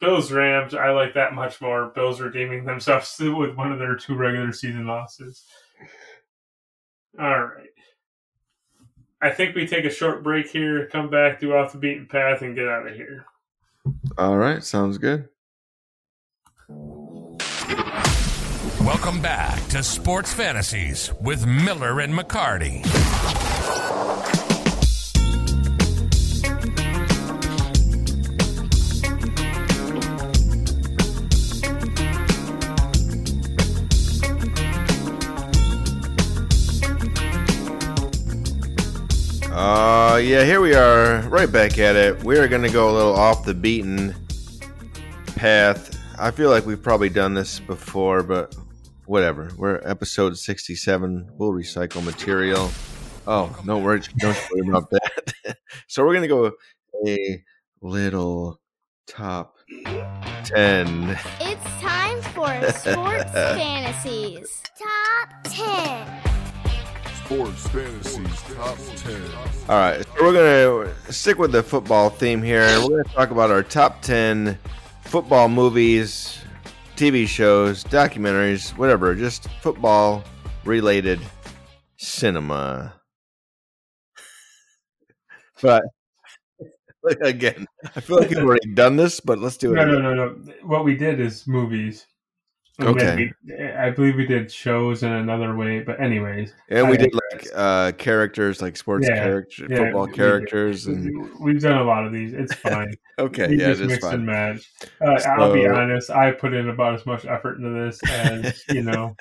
Speaker 6: Bills Rams, I like that much more. Bills redeeming themselves with one of their two regular season losses. All right. I think we take a short break here, come back, do off the beaten path, and get out of here.
Speaker 7: All right, sounds good.
Speaker 2: Welcome back to Sports Fantasies with Miller and McCarty.
Speaker 7: Uh, yeah, here we are, right back at it. We are going to go a little off the beaten path. I feel like we've probably done this before, but whatever. We're episode 67. We'll recycle material. Oh, no worry, don't worry about that. so we're going to go a little top 10.
Speaker 9: It's time for Sports Fantasies. Top 10.
Speaker 5: Sports Fantasies Top 10.
Speaker 7: All right, so we're going to stick with the football theme here. and We're going to talk about our top 10 football movies, TV shows, documentaries, whatever, just football related cinema. but again, I feel like we've already done this, but let's do it.
Speaker 6: No, no, no, no. What we did is movies.
Speaker 7: Okay.
Speaker 6: we- I believe we did shows in another way, but anyways.
Speaker 7: And we
Speaker 6: I
Speaker 7: did like uh, characters, like sports
Speaker 6: Yeah,
Speaker 7: characters,
Speaker 6: yeah,
Speaker 7: football
Speaker 6: we
Speaker 7: characters, and
Speaker 6: We've done a lot of these. It's fine.
Speaker 7: okay,
Speaker 6: we
Speaker 7: yeah,
Speaker 6: just
Speaker 7: it's
Speaker 6: mix and match. Uh, I'll be honest. I put in about as much effort into this as you know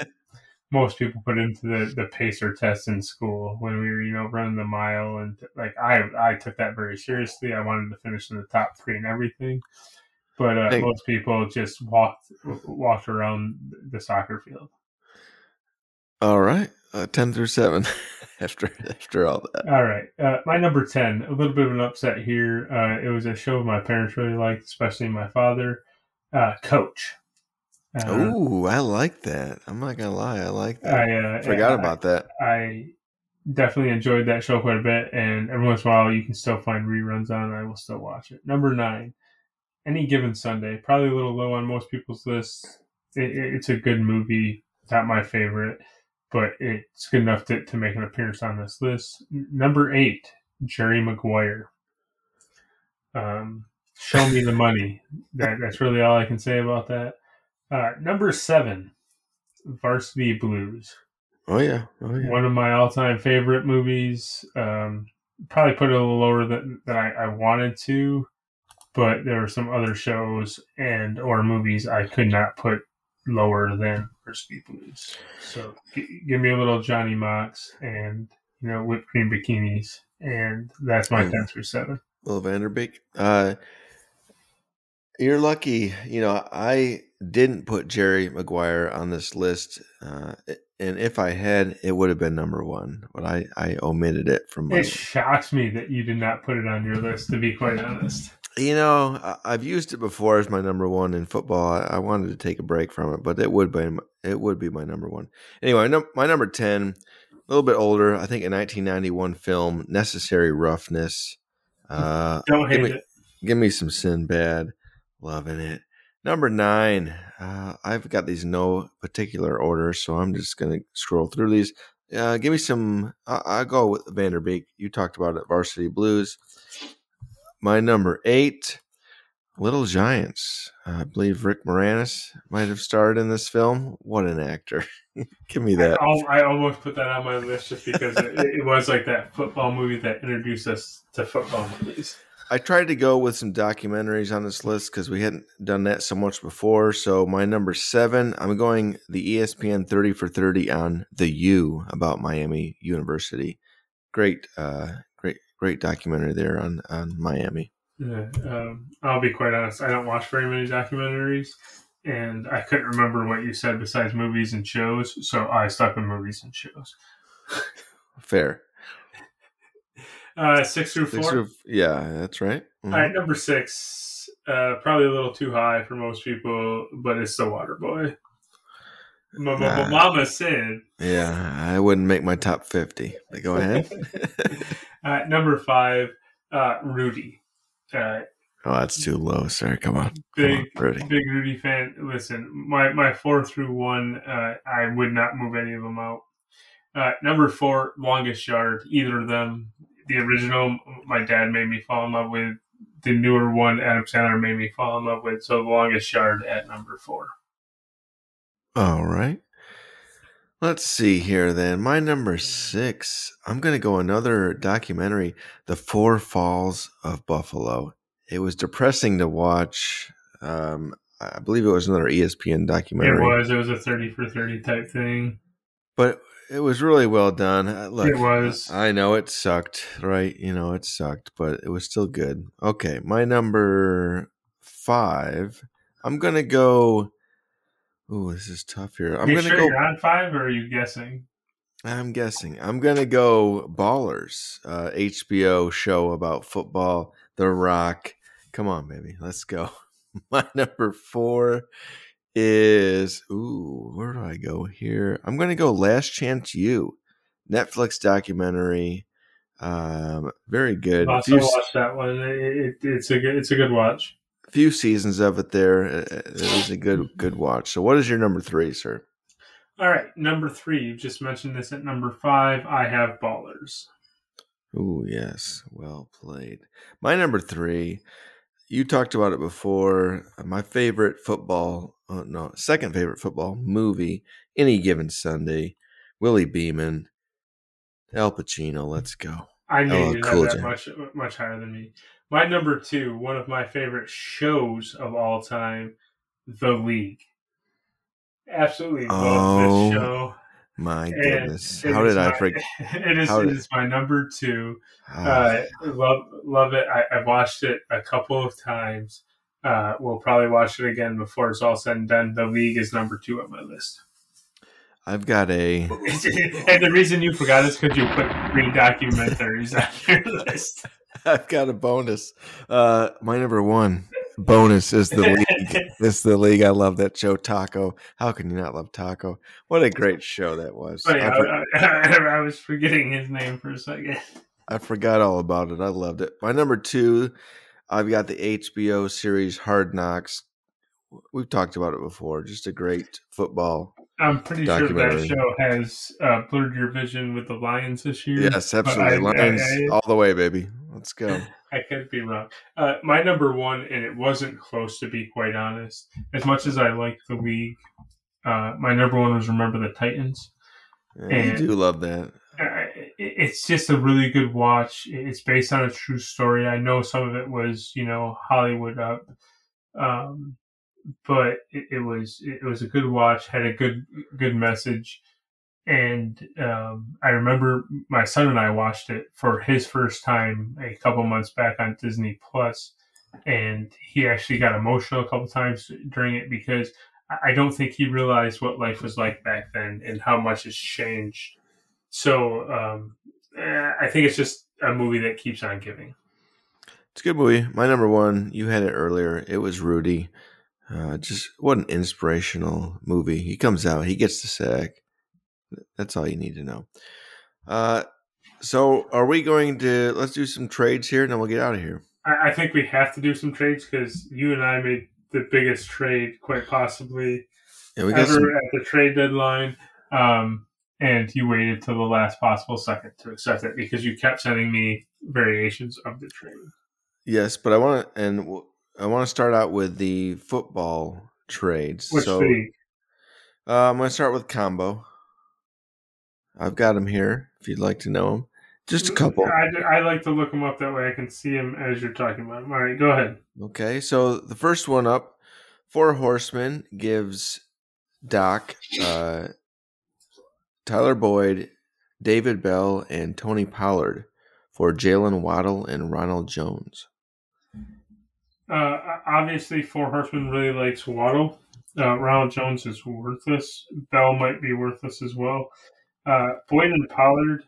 Speaker 6: most people put into the the pacer test in school when we were you know running the mile and like I I took that very seriously. I wanted to finish in the top three and everything. But uh, most people just walked walked around the soccer field.
Speaker 7: All right, uh, ten through seven. after after all that,
Speaker 6: All right, uh, my number ten. A little bit of an upset here. Uh, it was a show my parents really liked, especially my father. Uh, Coach.
Speaker 7: Ooh, I like that. I'm not gonna lie, I like that.
Speaker 6: I uh,
Speaker 7: Forgot
Speaker 6: I-
Speaker 7: about that.
Speaker 6: I definitely enjoyed that show quite a bit, and every once in a while you can still find reruns on. I will still watch it. Number nine, any given Sunday, probably a little low on most people's lists. It, it's a good movie, not my favorite, but it's good enough to, to make an appearance on this list. Number eight, Jerry Maguire. Um, show me the money. That, that's really all I can say about that. Uh, number seven, Varsity Blues.
Speaker 7: Oh yeah, oh yeah.
Speaker 6: One of my all-time favorite movies. Um, probably put it a little lower than, than I, I wanted to, but there are some other shows and or movies I could not put lower than Varsity Blues. So g- give me a little Johnny Mox and you know whipped cream bikinis, and that's my ten through seven.
Speaker 7: Will Van Der Beek. Uh, you're lucky. You know, I didn't put Jerry Maguire on this list, uh, and if I had, it would have been number one. But I, I omitted it from my.
Speaker 6: It shocks me that you did not put it on your list. To be quite honest,
Speaker 7: You know, I- I've used it before as my number one in football. I, I wanted to take a break from it, but it would be it would be my number one. Anyway, my number ten, a little bit older. I think a 1991 film, Necessary Roughness. Uh,
Speaker 6: don't
Speaker 7: give
Speaker 6: hate
Speaker 7: me-
Speaker 6: it.
Speaker 7: Give me some Sinbad. Loving it. Number nine. Uh, I've got these no particular order, so I'm just going to scroll through these. Uh, give me some. I I'll go with Van Der Beek. You talked about it, Varsity Blues. My number eight, Little Giants. I believe Rick Moranis might have starred in this film. What an actor! give me that.
Speaker 6: I, I almost put that on my list just because it, it was like that football movie that introduced us to football movies.
Speaker 7: I tried to go with some documentaries on this list because we hadn't done that so much before. So my number seven, I'm going the ESPN 30 for 30 on the U about Miami University. Great, uh, great, documentary there on on Miami.
Speaker 6: Yeah, um, I'll be quite honest. I don't watch very many documentaries, and I couldn't remember what you said besides movies and shows, so I stuck with movies and shows.
Speaker 7: Fair.
Speaker 6: Uh, six through four.
Speaker 7: Six of- yeah, that's right. Mhm.
Speaker 6: All right, number six. Uh, probably a little too high for most people, but it's the Water Boy.
Speaker 7: Nah.
Speaker 6: mama said.
Speaker 7: Yeah, I wouldn't make my top 50. But go ahead.
Speaker 6: Uh, number five, uh, Rudy. Uh,
Speaker 7: oh, that's too low, sir. Come on. Come
Speaker 6: big,
Speaker 7: on, Rudy.
Speaker 6: big Rudy fan. Listen, my my four through one, uh, I would not move any of them out. Uh, number four, longest yard. Either of them. The original, my dad made me fall in love with. The newer one, Adam Sandler made me fall in love with. So longest yard at number four.
Speaker 7: All right. Let's see here then. My number six, I'm going to go another documentary, The Four Falls of Buffalo. It was depressing to watch. Um, I believe it was another ESPN documentary,
Speaker 6: It was. It was a thirty for thirty type thing.
Speaker 7: but it was really well done. Uh, Look,
Speaker 6: It was.
Speaker 7: I know it sucked, right? You know, it sucked, but it was still good. Okay, my number five, I'm going to go. Ooh, this is tough here. I'm
Speaker 6: you
Speaker 7: going to
Speaker 6: sure
Speaker 7: go.
Speaker 6: you're on five, or are you guessing?
Speaker 7: I'm guessing. I'm gonna go Ballers, uh, HBO show about football. The Rock. Come on, baby, let's go. My number four is ooh, where do I go here? I'm gonna go Last Chance U, Netflix documentary. Um, very good.
Speaker 6: Also
Speaker 7: Few,
Speaker 6: watch that one. It, it, it's a good. It's a good watch.
Speaker 7: Few seasons of it there. Uh, uh, it it is a good mm-hmm. good watch. So, what is your number three, sir?
Speaker 6: All right, number three. You just mentioned this at number five. I have Ballers.
Speaker 7: Oh yes. Well played. My number three, you talked about it before. My favorite football, oh, no, second favorite football movie, any given Sunday, Willie Beamen, Al Pacino. Let's go.
Speaker 6: I knew
Speaker 7: Oh,
Speaker 6: you'd
Speaker 7: cool,
Speaker 6: that much much higher than me. My number two, one of my favorite shows of all time, The League. Absolutely love
Speaker 7: Oh,
Speaker 6: this show.
Speaker 7: My
Speaker 6: And
Speaker 7: goodness. how did I forget?
Speaker 6: It is,
Speaker 7: how
Speaker 6: it
Speaker 7: did-
Speaker 6: is my number two.
Speaker 7: Ah,
Speaker 6: Uh, love love it. I, I've watched it a couple of times. Uh, we'll probably watch it again before it's all said and done. The League is number two on my list.
Speaker 7: I've got a.
Speaker 6: and the reason you forgot is because you put three documentaries on your list.
Speaker 7: I've got a bonus. Uh, my number one, bonus is the league. This is the league. I love that show, Taco. How can you not love Taco? What a great show that was.
Speaker 6: But yeah,
Speaker 7: I, for-
Speaker 6: I, I, I was forgetting his name for a second.
Speaker 7: I forgot all about it. I loved it. My number two, I've got the HBO series Hard Knocks. We've talked about it before. Just a great football.
Speaker 6: I'm pretty sure that show has uh, blurred your vision with the Lions this year.
Speaker 7: Yes, absolutely.
Speaker 6: I- I-
Speaker 7: Lions
Speaker 6: I-
Speaker 7: all the way, baby. Let's go.
Speaker 6: I could be wrong. Uh, my number one, and it wasn't close to be quite honest. As much as I like the league, uh, my number one was Remember the Titans.
Speaker 7: Yeah, you do love that.
Speaker 6: Uh, it- it's just a really good watch. It's based on a true story. I know some of it was, you know, Hollywood up, um, but it, it was it was a good watch. Had a good good message, and um, I remember my son and I watched it for his first time a couple months back on Disney Plus, and he actually got emotional a couple times during it because I don't think he realized what life was like back then and how much has changed. So um, eh, I think it's just a movie that keeps on giving.
Speaker 7: It's a good movie. My number one, you had it earlier. It was Rudy. Uh, just what an inspirational movie. He comes out, he gets the sack. That's all you need to know. Uh, so are we going to let's do some trades here and then we'll get out of here.
Speaker 6: I, I think we have to do some trades because you and I made the biggest trade, quite possibly
Speaker 7: And we got
Speaker 6: ever
Speaker 7: some
Speaker 6: at the trade deadline. Um, and you waited till the last possible second to accept it because you kept sending me variations of the trade.
Speaker 7: yes, but I want to and I want to start out with the football trades.
Speaker 6: Which
Speaker 7: so
Speaker 6: league?
Speaker 7: uh, I'm going to start with combo. I've got him here if you'd like to know him. Just a couple.
Speaker 6: I, I like to look them up that way I can see them as you're talking about 'em. All right, go ahead.
Speaker 7: Okay, so the first one up, Four Horsemen gives Doc uh, Tyler Boyd, David Bell, and Tony Pollard for Jaylen Waddle and Ronald Jones.
Speaker 6: Uh, obviously, Four Horsemen really likes Waddle. Uh, Ronald Jones is worthless. Bell might be worthless as well. Uh, Boyd and Pollard.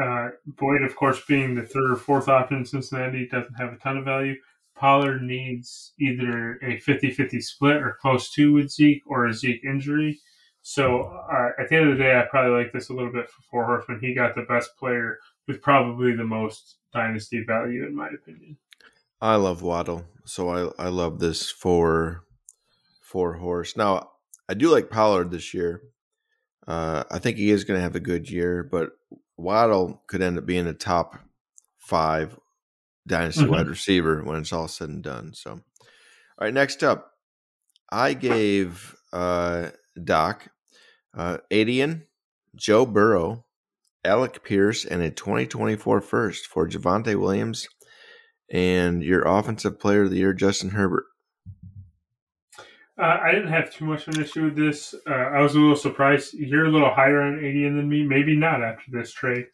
Speaker 6: Uh, Boyd, of course, being the third or fourth option in Cincinnati, doesn't have a ton of value. Pollard needs either a 50 50 split or close to with Zeke or a Zeke injury. So uh, at the end of the day, I probably like this a little bit for Four Horsemen. He got the best player with probably the most dynasty value, in my opinion.
Speaker 7: I love Waddle, so I I love this four four horse. Now I do like Pollard this year. Uh, I think he is going to have a good year, but Waddle could end up being a top five dynasty
Speaker 6: Mhm.
Speaker 7: wide receiver when it's all said and done. So, all right, next up, I gave uh, Doc uh, Etienne, Joe Burrow, Alec Pierce, and a 2024 first for Javonte Williams and your offensive player of the year, Justin Herbert.
Speaker 6: Uh, I didn't have too much of an issue with this. Uh, I was a little surprised. You're a little higher on 80 than me. Maybe not after this trade.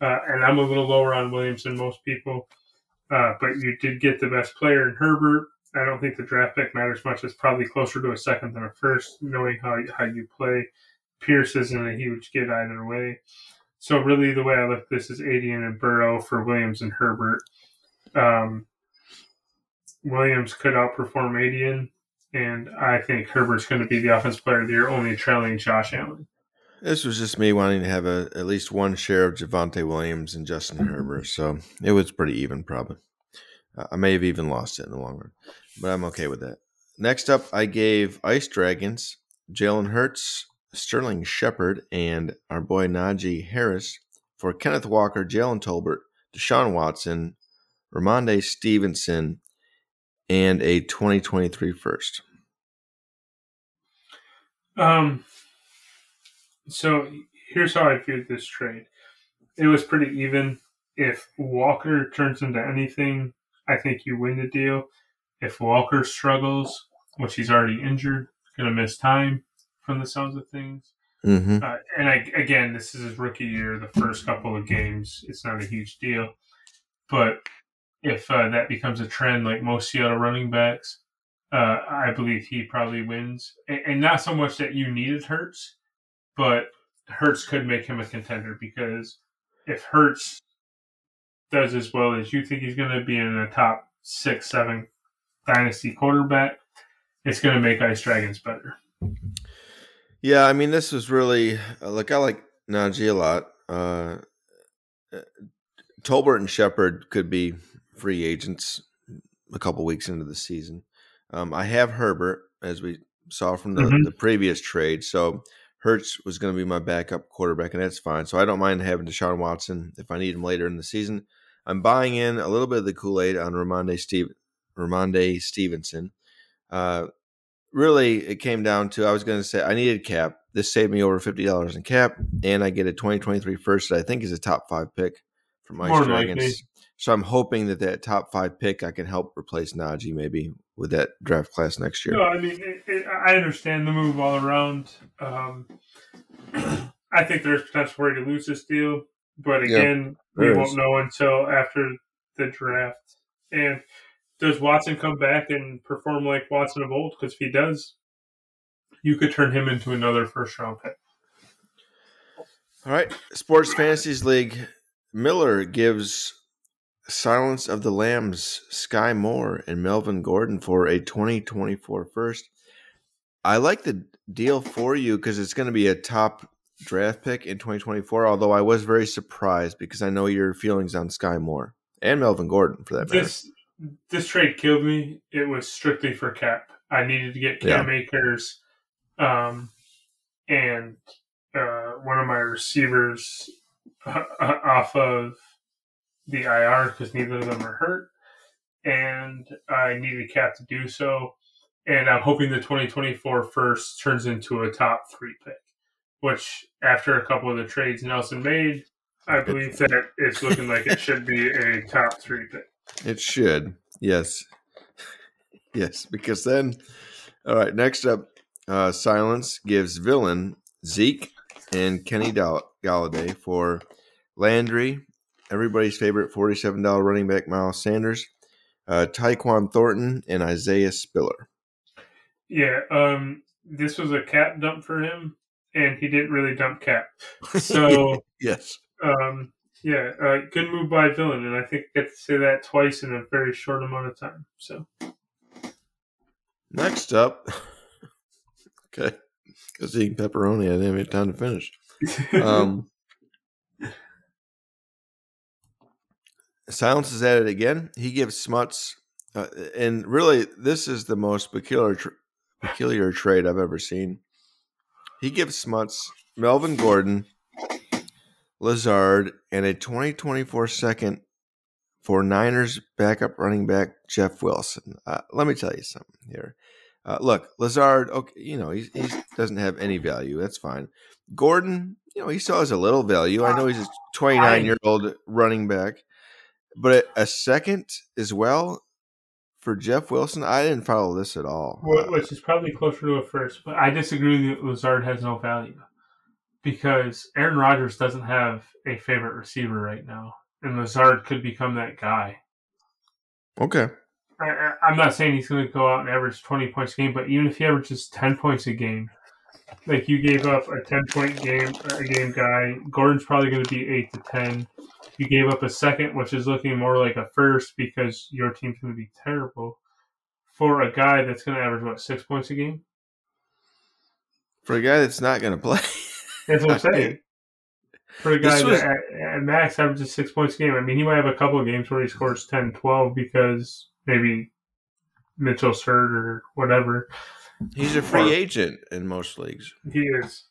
Speaker 6: Uh, and I'm a little lower on Williams than most people. Uh, but you did get the best player in Herbert. I don't think the draft pick matters much. It's probably closer to a second than a first, knowing how how you play. Pierce isn't a huge get either way. So really, the way I look at this is Etienne and Burrow for Williams and Herbert. Um, Williams could outperform Etienne, and I think Herbert's going to be the offense player of the year, only trailing Josh Allen.
Speaker 7: This was just me wanting to have a, at least one share of Javonte Williams and Justin Herbert, so it was pretty even, probably. I may have even lost it in the long run, but I'm okay with that. Next up, I gave Ice Dragons, Jalen Hurts, Sterling Shepard, and our boy Najee Harris for Kenneth Walker, Jalen Tolbert, Deshaun Watson, Rhamondre Stevenson, and a 2023 first.
Speaker 6: Um, so here's how I viewed this trade. It was pretty even. If Walker turns into anything, I think you win the deal. If Walker struggles, which he's already injured, going to miss time from the sounds of things.
Speaker 7: Mm-hmm.
Speaker 6: Uh, and I, again, this is his rookie year. The first couple of games, it's not a huge deal. But if uh, that becomes a trend, like most Seattle running backs, uh, I believe he probably wins. And, and not so much that you needed Hurts, but Hurts could make him a contender because if Hurts does as well as you think he's going to be in the top six, seven dynasty quarterback, it's going to make Ice Dragons better.
Speaker 7: Yeah, I mean, this was really uh, like I like Najee a lot. Uh, Tolbert and Shepard could be free agents a couple weeks into the season. Um, I have Herbert, as we saw from the,
Speaker 6: Mhm.
Speaker 7: the previous trade. So Hurts was going to be my backup quarterback, and that's fine. So I don't mind having Deshaun Watson if I need him later in the season. I'm buying in a little bit of the Kool Aid on Rhamondre Steve, Rhamondre Stevenson. Uh, really, it came down to I was going to say I needed cap. This saved me over fifty dollars in cap, and I get a 2023 first that I think is a top five pick from Ice
Speaker 6: More
Speaker 7: Dragons.
Speaker 6: likely.
Speaker 7: So I'm hoping that that top five pick I can help replace Najee maybe with that draft class next year.
Speaker 6: No, I mean, it, it, I understand the move all around. Um, I think there's potential for you to lose this deal, but
Speaker 7: Yeah,
Speaker 6: again, we
Speaker 7: there
Speaker 6: won't
Speaker 7: is.
Speaker 6: know until after the draft. And does Watson come back and perform like Watson of old? Because if he does, you could turn him into another first round pick.
Speaker 7: All right, Sports Fantasies League. Miller gives Silence of the Lambs Skyy Moore and Melvin Gordon for a 2024 first. I like the deal for you because it's going to be a top draft pick in 2024. Although I was very surprised because I know your feelings on Skyy Moore and Melvin Gordon for that matter.
Speaker 6: This this trade killed me. It was strictly for cap. I needed to get Cam Akers, um, and uh, one of my receivers uh, off of the IR because neither of them are hurt, and I needed a cap to do so. And I'm hoping the 2024 first turns into a top three pick, which after a couple of the trades Nelson made, I believe that it's looking like it should be a top three pick.
Speaker 7: It should. Yes. Yes, because then all right, next up, uh Silence gives Villain Zeke and Kenny Golladay for Landry, everybody's favorite $47 running back Miles Sanders, uh Tyquan Thornton and Isaiah Spiller.
Speaker 6: Yeah, um, this was a cap dump for him, and he didn't really dump cap. So,
Speaker 7: Yes.
Speaker 6: um, yeah, uh, good move by Villain, and I think I get to say that twice in a very short amount of time. So,
Speaker 7: Next up. okay. Because eating pepperoni, I didn't have time to finish. Um, Silence is at it again. He gives Smuts, uh, and really, this is the most peculiar tr- peculiar trade I've ever seen. He gives Smuts Melvin Gordon, Lazard, and a 2024 second for Niners backup running back Jeff Wilson. Uh, let me tell you something here. Uh, look, Lazard, okay, you know, he he doesn't have any value. That's fine. Gordon, you know, he still has a little value. I know he's a 29 year old running back, but a second as well for Jeff Wilson. I didn't follow this at all.
Speaker 6: Which is probably closer to a first, but I disagree that Lazard has no value because Aaron Rodgers doesn't have a favorite receiver right now, and Lazard could become that guy.
Speaker 7: Okay.
Speaker 6: I, I- I'm not saying he's going to go out and average 20 points a game, but even if he averages 10 points a game, like you gave up a 10 point game a game guy, Gordon's probably going to be 8 to 10. You gave up a second, which is looking more like a first because your team's going to be terrible for a guy that's going to average, what, six points a game?
Speaker 7: For a guy that's not going to play.
Speaker 6: That's what I'm saying. For a guy
Speaker 7: was-
Speaker 6: that at, at max averages six points a game, I mean, he might have a couple of games where he scores 10, 12 because maybe Mitchell's hurt or whatever.
Speaker 7: He's a free agent in most leagues.
Speaker 6: He is.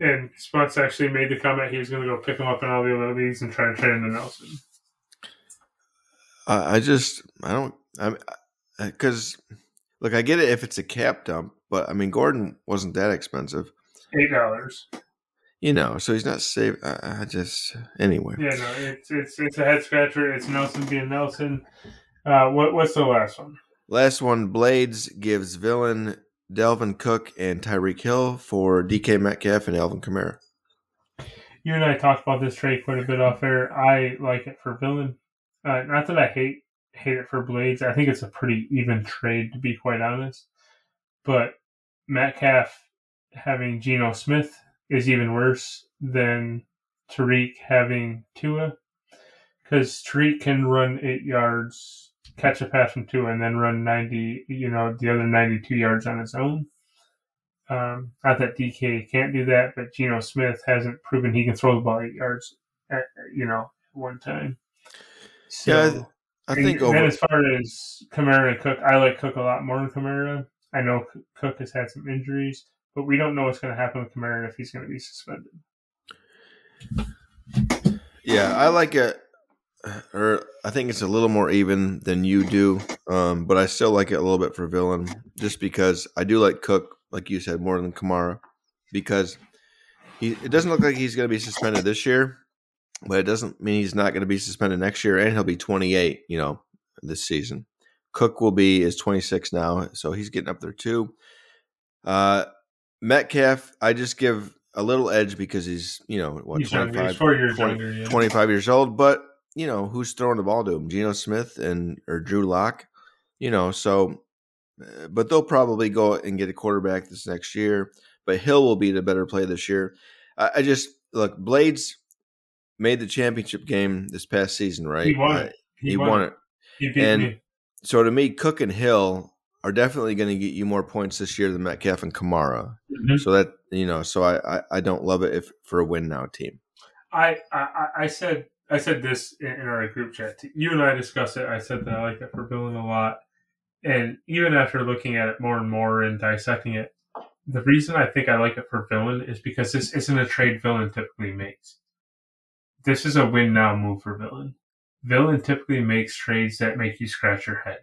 Speaker 6: And Smuts actually made the comment he was going to go pick him up in all the other leagues and try to trade him to Nelson.
Speaker 7: I, I just, I don't, I'm, because look, I get it if it's a cap dump, but I mean, Gordon wasn't that expensive,
Speaker 6: Eight dollars.
Speaker 7: you know, so he's not safe. I, I just, anyway.
Speaker 6: Yeah, no, it's it's it's a head scratcher. It's Nelson being Nelson. Uh, what what's the last one?
Speaker 7: Last one, Blades gives villain Dalvin Cook and Tyreek Hill for DK Metcalf and Alvin Kamara.
Speaker 6: You and I talked about this trade quite a bit off air. I like it for villain. Uh, not that I hate hate it for Blades. I think it's a pretty even trade to be quite honest. But Metcalf having Geno Smith is even worse than Tyreek having Tua because Tyreek can run eight yards catch a pass from two and then run 90, you know, the other 92 yards on his own. Um, not that DK can't do that, but Geno Smith hasn't proven he can throw the ball eight yards, at, you know, one time. So,
Speaker 7: Yeah, I think
Speaker 6: and
Speaker 7: over.
Speaker 6: as far as Kamara and Cook, I like Cook a lot more than Kamara. I know Cook has had some injuries, but we don't know what's going to happen with Kamara if he's going to be suspended.
Speaker 7: Yeah, I like it, or I think it's a little more even than you do. Um, but I still like it a little bit for Villain, just because I do like Cook, like you said, more than Kamara, because he it doesn't look like he's going to be suspended this year, but it doesn't mean he's not going to be suspended next year, and he'll be 28, you know, this season. Cook will be is 26 now, so he's getting up there too. Uh, Metcalf, I just give a little edge because he's you know what
Speaker 6: He's younger.
Speaker 7: 25,
Speaker 6: He's four years
Speaker 7: 20
Speaker 6: younger. Yeah.
Speaker 7: 25 years old, but you know who's throwing the ball to him? Geno Smith and or Drew Lock, you know. So, uh, but they'll probably go and get a quarterback this next year. But Hill will be the better play this year. I, I just look Blades made the championship game this past season, right?
Speaker 6: He won it.
Speaker 7: He, won it.
Speaker 6: He
Speaker 7: And-
Speaker 6: me.
Speaker 7: So to me, Cook and Hill are definitely going to get you more points this year than Metcalf and Kamara.
Speaker 6: Mhm.
Speaker 7: So that you know, so I, I I don't love it if for a win now team.
Speaker 6: I, I I said I said this in, our group chat. You and I discussed it. I said that I like it for Villain a lot, and even after looking at it more and more and dissecting it, the reason I think I like it for Villain is because this isn't a trade Villain typically makes. This is a win now move for Villain. Villain typically makes trades that make you scratch your head,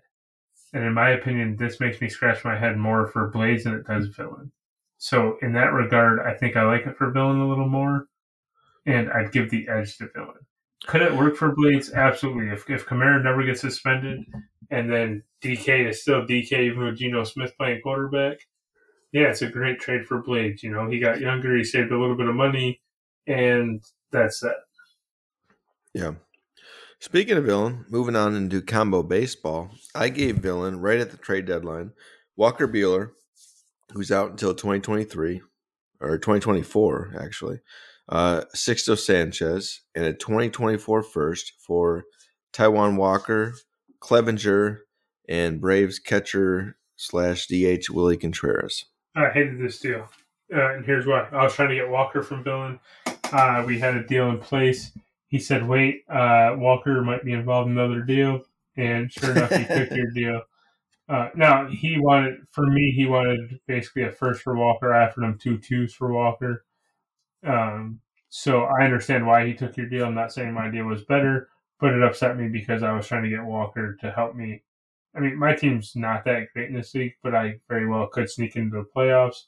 Speaker 6: and in my opinion, this makes me scratch my head more for Blades than it does Villain. So in that regard, I think I like it for Villain a little more and I'd give the edge to Villain. Could it work for Blades? Absolutely. If if Kamara never gets suspended, and then DK is still DK even with Geno Smith playing quarterback, yeah, it's a great trade for Blades. You know, he got younger, he saved a little bit of money, and that's that.
Speaker 7: Yeah. Speaking of villain, moving on into combo baseball, I gave villain right at the trade deadline Walker Buehler, who's out until 2023 or 2024 actually. Uh, Sixto Sanchez and a 2024 first for Taijuan Walker, Clevinger, and Braves catcher slash DH Willie Contreras.
Speaker 6: I hated this deal. Uh, and here's why. I was trying to get Walker from Villain. Uh, we had a deal in place. He said, wait, uh, Walker might be involved in another deal. And sure enough, he took your deal. Uh, now, he wanted, for me, he wanted basically a first for Walker. I offered him two twos for Walker. Um, so I understand why he took your deal. I'm not saying my deal was better, but it upset me because I was trying to get Walker to help me. I mean, my team's not that great in this league, but I very well could sneak into the playoffs.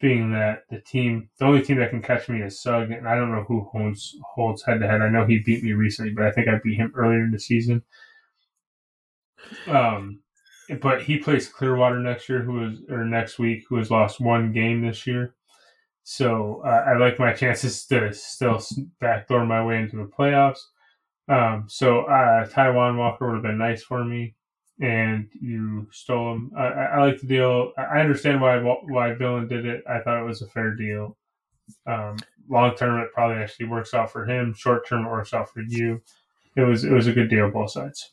Speaker 6: Being that the team, the only team that can catch me is Sug, and I don't know who holds holds head to head. I know he beat me recently, but I think I beat him earlier in the season. Um, but he plays Clearwater next year, who is or next week, who has lost one game this year. So uh, I like my chances to still backdoor my way into the playoffs. Um, so uh, Taijuan Walker would have been nice for me, and you stole him. I, I, like the deal. I understand why why Villain did it. I thought it was a fair deal. Um, long term, it probably actually works out for him. Short term, it works out for you. It was it was a good deal both sides.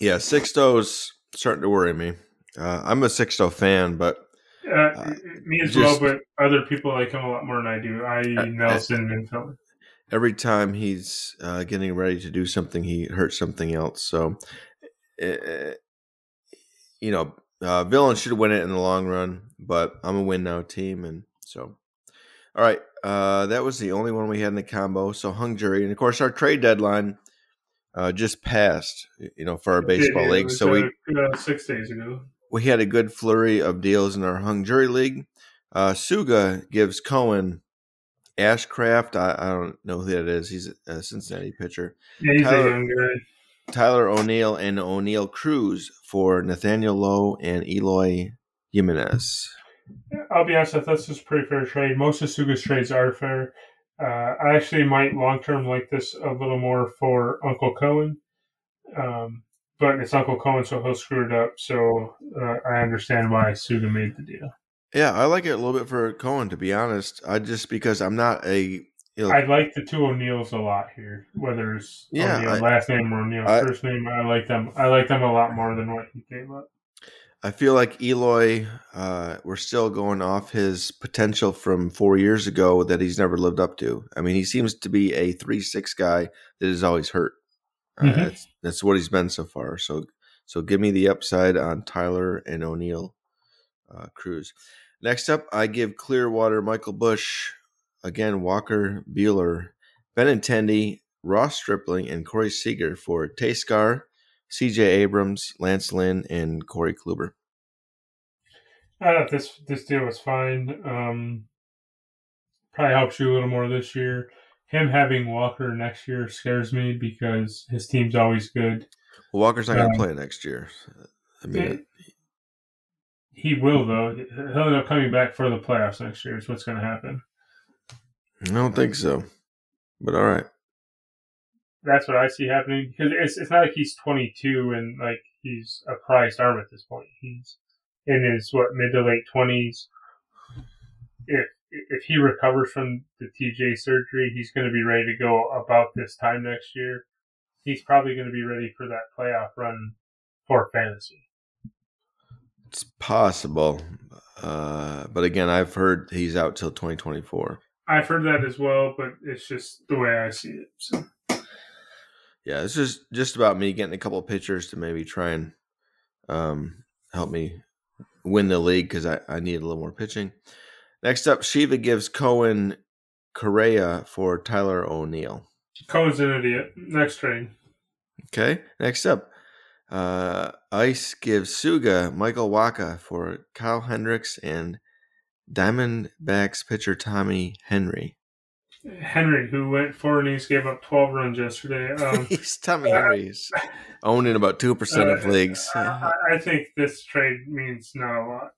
Speaker 7: Yeah, Sixto's starting to worry me. Uh, I'm a Sixto fan, but
Speaker 6: Uh, me as
Speaker 7: just-
Speaker 6: well, but other people like him a lot more than I do. I
Speaker 7: Uh,
Speaker 6: Nelson and Philly.
Speaker 7: every time he's uh, getting ready to do something, he hurts something else. So, uh, you know, uh, Villain should win it in the long run, but I'm a win now team, and so. All right, uh, that was the only one we had in the combo. So hung jury, and of course our trade deadline uh, just passed. You know, for our baseball
Speaker 6: it
Speaker 7: league, so we
Speaker 6: uh, uh, six days ago.
Speaker 7: We had a good flurry of deals in our hung jury league. Uh, Suga gives Cohen Ashcraft. I, I don't know who that is. He's a Cincinnati pitcher.
Speaker 6: Yeah, he's
Speaker 7: Tyler-
Speaker 6: a young guy.
Speaker 7: Tyler O'Neill and Oneil Cruz for Nathaniel Lowe and Eloy Jimenez.
Speaker 6: I'll be honest, I thought this was a pretty fair trade. Most of Suga's trades are fair. Uh, I actually might long term like this a little more for Uncle Cohen, um, but it's Uncle Cohen, so he'll screw it up. So uh, I understand why Suga made the deal.
Speaker 7: Yeah, I like it a little bit for Cohen to be honest. I just because I'm not a he'll-
Speaker 6: I like the two O'Neills a lot here. Whether it's
Speaker 7: Yeah, I-
Speaker 6: last name or O'Neil
Speaker 7: I-
Speaker 6: first name, I like them. I like them a lot more than what he gave up.
Speaker 7: I feel like Eloy, uh, we're still going off his potential from four years ago that he's never lived up to. I mean, he seems to be a three six guy that is always hurt. Uh,
Speaker 6: Mhm.
Speaker 7: that's, that's what he's been so far. So, so give me the upside on Tyler and O'Neill uh, Cruz. Next up, I give Clearwater Michael Busch again Walker Buehler, Benintendi, Ross Stripling, and Corey Seager for Teoscar, C.J. Abrams, Lance Lynn, and Corey Kluber.
Speaker 6: I thought this this deal was fine. Um, probably helps you a little more this year. Him having Walker next year scares me because his team's always good.
Speaker 7: Well, Walker's not going to
Speaker 6: Um,
Speaker 7: play next year. I mean,
Speaker 6: It- he will though. He'll end up coming back for the playoffs next year. Is what's going to happen.
Speaker 7: I don't think so. But all right.
Speaker 6: That's what I see happening because it's it's not like he's 22 and like he's a prized arm at this point. He's in his what mid to late 20s. If if he recovers from the TJ surgery, he's going to be ready to go about this time next year. He's probably going to be ready for that playoff run for fantasy.
Speaker 7: It's possible. Uh, but again, I've heard he's out till 2024.
Speaker 6: I've heard that as well, but it's just the way I see it. So
Speaker 7: Yeah, it's just just about me getting a couple of pitchers to maybe try and um, help me win the league because I, I need a little more pitching. Next up, Shiva gives Cohen Correa for Tyler O'Neill.
Speaker 6: Cohen's an idiot. Next trade.
Speaker 7: Okay. Next up, uh, Ice gives Suga Michael Wacha for Kyle Hendricks and Diamondbacks pitcher Tommy Henry.
Speaker 6: Henry, who went four innings, gave up 12 runs yesterday. Um,
Speaker 7: He's Tommy Henry's owning about two percent of
Speaker 6: Uh,
Speaker 7: leagues.
Speaker 6: I, I think this trade means not a lot.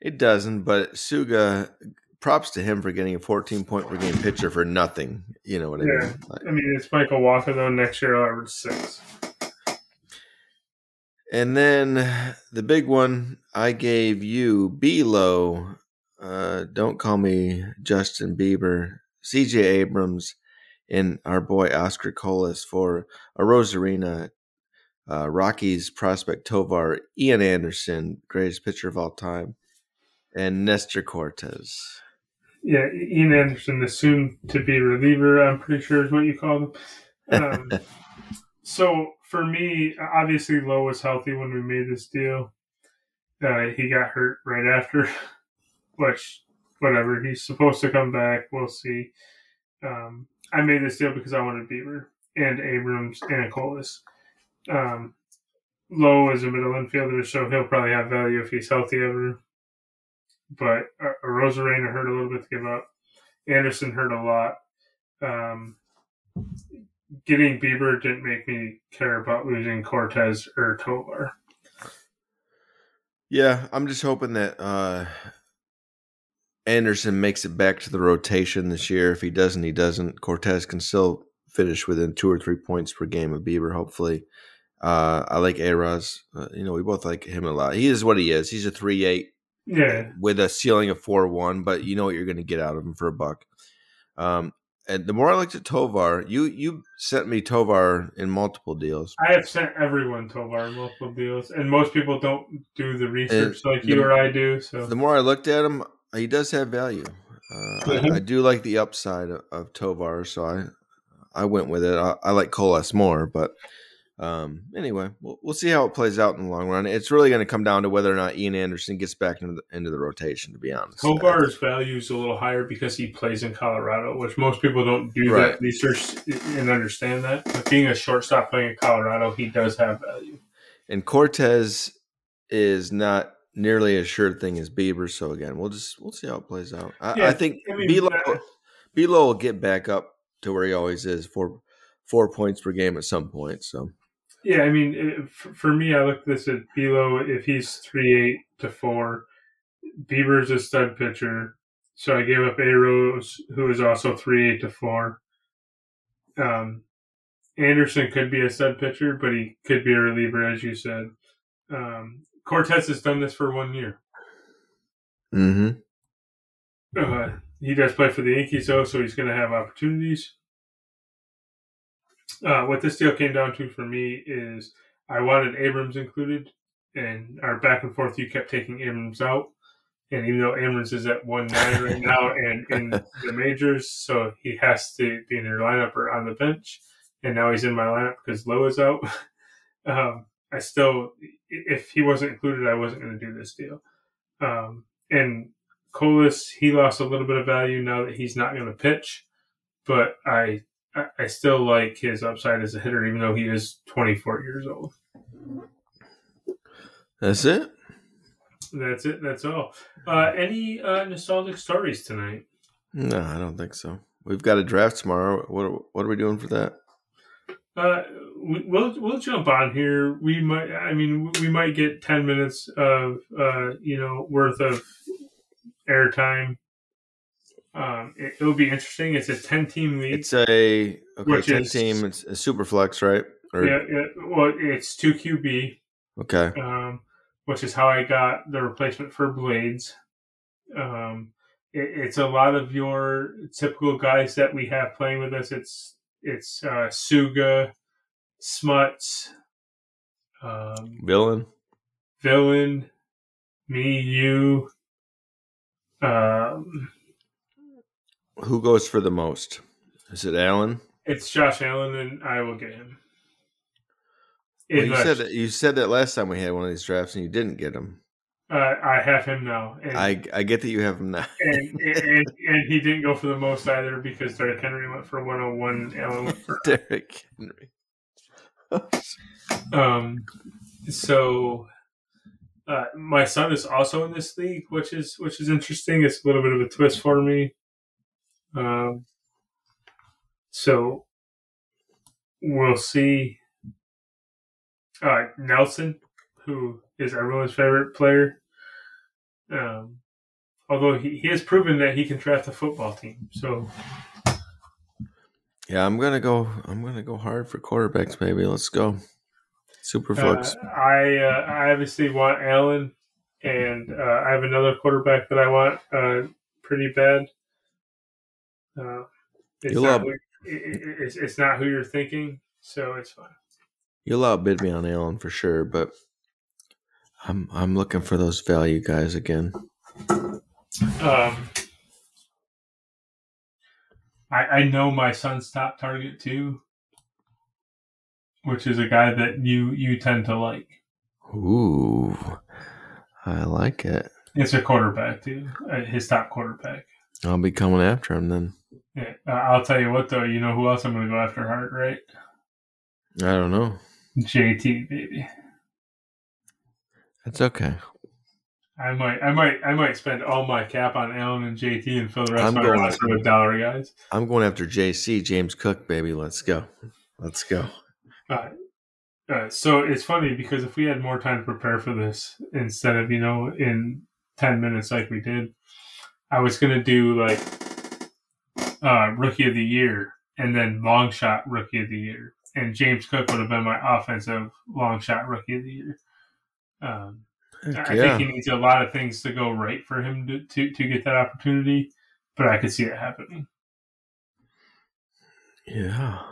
Speaker 7: It doesn't, but Suga, props to him for getting a 14 point per game pitcher for nothing. You know what I
Speaker 6: Yeah.
Speaker 7: mean? Like-
Speaker 6: I mean, it's Michael Walker though. Next year, I'll average six.
Speaker 7: And then the big one, I gave you Belo. Uh, don't call me Justin Bieber. CJ Abrams and our boy Oscar Colas for a Rosarina. Uh, Rockies prospect Tovar, Ian Anderson, greatest pitcher of all time, and Nestor Cortes.
Speaker 6: Yeah, Ian Anderson, the soon-to-be reliever, I'm pretty sure is what you call him. Um, so for me, obviously, Lowe was healthy when we made this deal. Uh, he got hurt right after, which whatever. He's supposed to come back. We'll see. Um, I made this deal because I wanted Bieber and Abrams and Colas. Um, Lowe is a middle infielder, so he'll probably have value if he's healthy ever. But uh, Rosarena hurt a little bit to give up. Anderson hurt a lot. Um, getting Bieber didn't make me care about losing Cortes or Tovar.
Speaker 7: Yeah, I'm just hoping that uh, Anderson makes it back to the rotation this year. If he doesn't, he doesn't. Cortes can still finish within two or three points per game of Bieber, hopefully. Uh, I like Araz. Uh, you know, we both like him a lot. He is what he is. He's a 3 8
Speaker 6: Yeah,
Speaker 7: with a ceiling of 4 1, but you know what you're going to get out of him for a buck. Um, and the more I looked at Tovar, you you sent me Tovar in multiple deals.
Speaker 6: I have sent everyone Tovar in multiple deals, and most people don't do the research like you or I do. So
Speaker 7: The more I looked at him, he does have value. Uh. I, I do like the upside of, of Tovar, so I I went with it. I, I like Colas more, but um, anyway, we'll, we'll see how it plays out in the long run. It's really going to come down to whether or not Ian Anderson gets back into the, into the rotation. To be honest,
Speaker 6: Tovar's value is a little higher because he plays in Colorado, which most people don't do
Speaker 7: Right.
Speaker 6: that research and understand that. But being a shortstop playing in Colorado, he does have value.
Speaker 7: and Cortes is not nearly as sure thing as Bieber. So again, we'll just we'll see how it plays out. I,
Speaker 6: Yeah,
Speaker 7: I think
Speaker 6: I mean,
Speaker 7: Belo will get back up to where he always is for four points per game at some point. So.
Speaker 6: Yeah, I mean, it, for, me, I look this at Belo. If he's three eight to four, Bieber's a stud pitcher, so I gave up A Rose, who is also three eight to four. Um, Anderson could be a stud pitcher, but he could be a reliever, as you said. Um, Cortes has done this for one year.
Speaker 7: Mm-hmm.
Speaker 6: Uh, he does play for the Yankees though, so he's going to have opportunities. Uh, what this deal came down to for me is I wanted Abrams included, and our back and forth, you kept taking Abrams out. And even though Abrams is at one nine right now and in the majors, so he has to be in your lineup or on the bench. And now he's in my lineup because Lowe is out. um, I still, if he wasn't included, I wasn't going to do this deal. Um, and Colas, he lost a little bit of value now that he's not going to pitch, but I, I still like his upside as a hitter, even though he is 24 years old.
Speaker 7: That's it.
Speaker 6: That's it. That's all. Uh, any uh, nostalgic stories tonight?
Speaker 7: No, I don't think so. We've got a draft tomorrow. What what are we doing for that?
Speaker 6: Uh, we, we'll we'll jump on here. We might. I mean, we might get ten minutes of uh, you know worth of airtime. Um, it, will be interesting. It's a ten team league.
Speaker 7: It's a okay ten
Speaker 6: is-
Speaker 7: team. It's a super flex, right? Or,
Speaker 6: yeah, yeah. Well, it's two QB.
Speaker 7: Okay.
Speaker 6: um, which is how I got the replacement for Blades. Um, it, it's a lot of your typical guys that we have playing with us. It's it's uh, Suga, Smuts, um,
Speaker 7: Villain.
Speaker 6: Villain, me, you. Um,
Speaker 7: Who goes for the most? Is it Allen?
Speaker 6: it's Josh Allen, and I will get him.
Speaker 7: Well, you said that, you said that last time we had one of these drafts and you didn't get him.
Speaker 6: uh, I have him now,
Speaker 7: I I get that you have him now.
Speaker 6: and, and and he didn't go for the most either because Derrick Henry went for 101. Allen went for
Speaker 7: Derrick Henry.
Speaker 6: Um, so uh, my son is also in this league, which is which is interesting. It's a little bit of a twist for me. Um, so we'll see. Uh, Nelson, who is everyone's favorite player, um, although he, he has proven that he can draft a football team. So
Speaker 7: Yeah, I'm gonna go. I'm gonna go hard for quarterbacks, baby. Let's go. Super flex.
Speaker 6: Uh, I uh, I obviously want Allen, and uh, I have another quarterback that I want uh, pretty bad. Uh, it's,
Speaker 7: You
Speaker 6: not who, it, it- it's, it's not who you're thinking, so it's fine.
Speaker 7: You'll outbid me on Allen for sure, but I'm I'm looking for those value guys again.
Speaker 6: Um, I, I know my son's top target too, which is a guy that you you tend to like.
Speaker 7: Ooh, I like it.
Speaker 6: It's a quarterback too, uh, his top quarterback.
Speaker 7: I'll be coming after him then.
Speaker 6: Yeah, I'll tell you what though, you know who else I'm going to go after hard, right?
Speaker 7: I don't know.
Speaker 6: JT baby.
Speaker 7: That's okay.
Speaker 6: I might, I might, I might spend all my cap on Allen and JT and fill the rest
Speaker 7: I'm
Speaker 6: of my
Speaker 7: going-
Speaker 6: roster with dollar guys.
Speaker 7: I'm going after JC James Cook, baby. Let's go. Let's go.
Speaker 6: Uh, uh, so it's funny because if we had more time to prepare for this instead of you know in ten minutes like we did, I was gonna do like uh, rookie of the year and then long shot rookie of the year, and James Cook would have been my offensive long shot rookie of the year. Um, I
Speaker 7: yeah.
Speaker 6: think he needs a lot of things to go right for him to, to, to get that opportunity, but I could see it happening,
Speaker 7: yeah.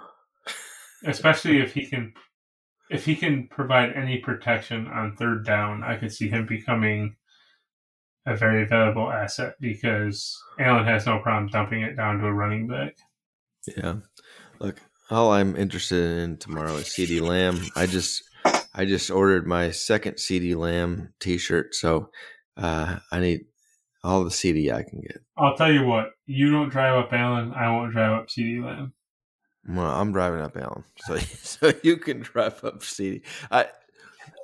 Speaker 6: especially if he can if he can provide any protection on third down. I could see him becoming a very valuable asset because Allen has no problem dumping it down to a running back.
Speaker 7: Yeah. Look, all I'm interested in tomorrow is CeeDee Lamb. I just I just ordered my second CeeDee Lamb t-shirt, so uh, I need all the CeeDee I can get.
Speaker 6: I'll tell you what, you don't drive up Allen, I won't drive up CeeDee Lamb.
Speaker 7: Well, I'm driving up Allen, so so you can drive up CeeDee. I,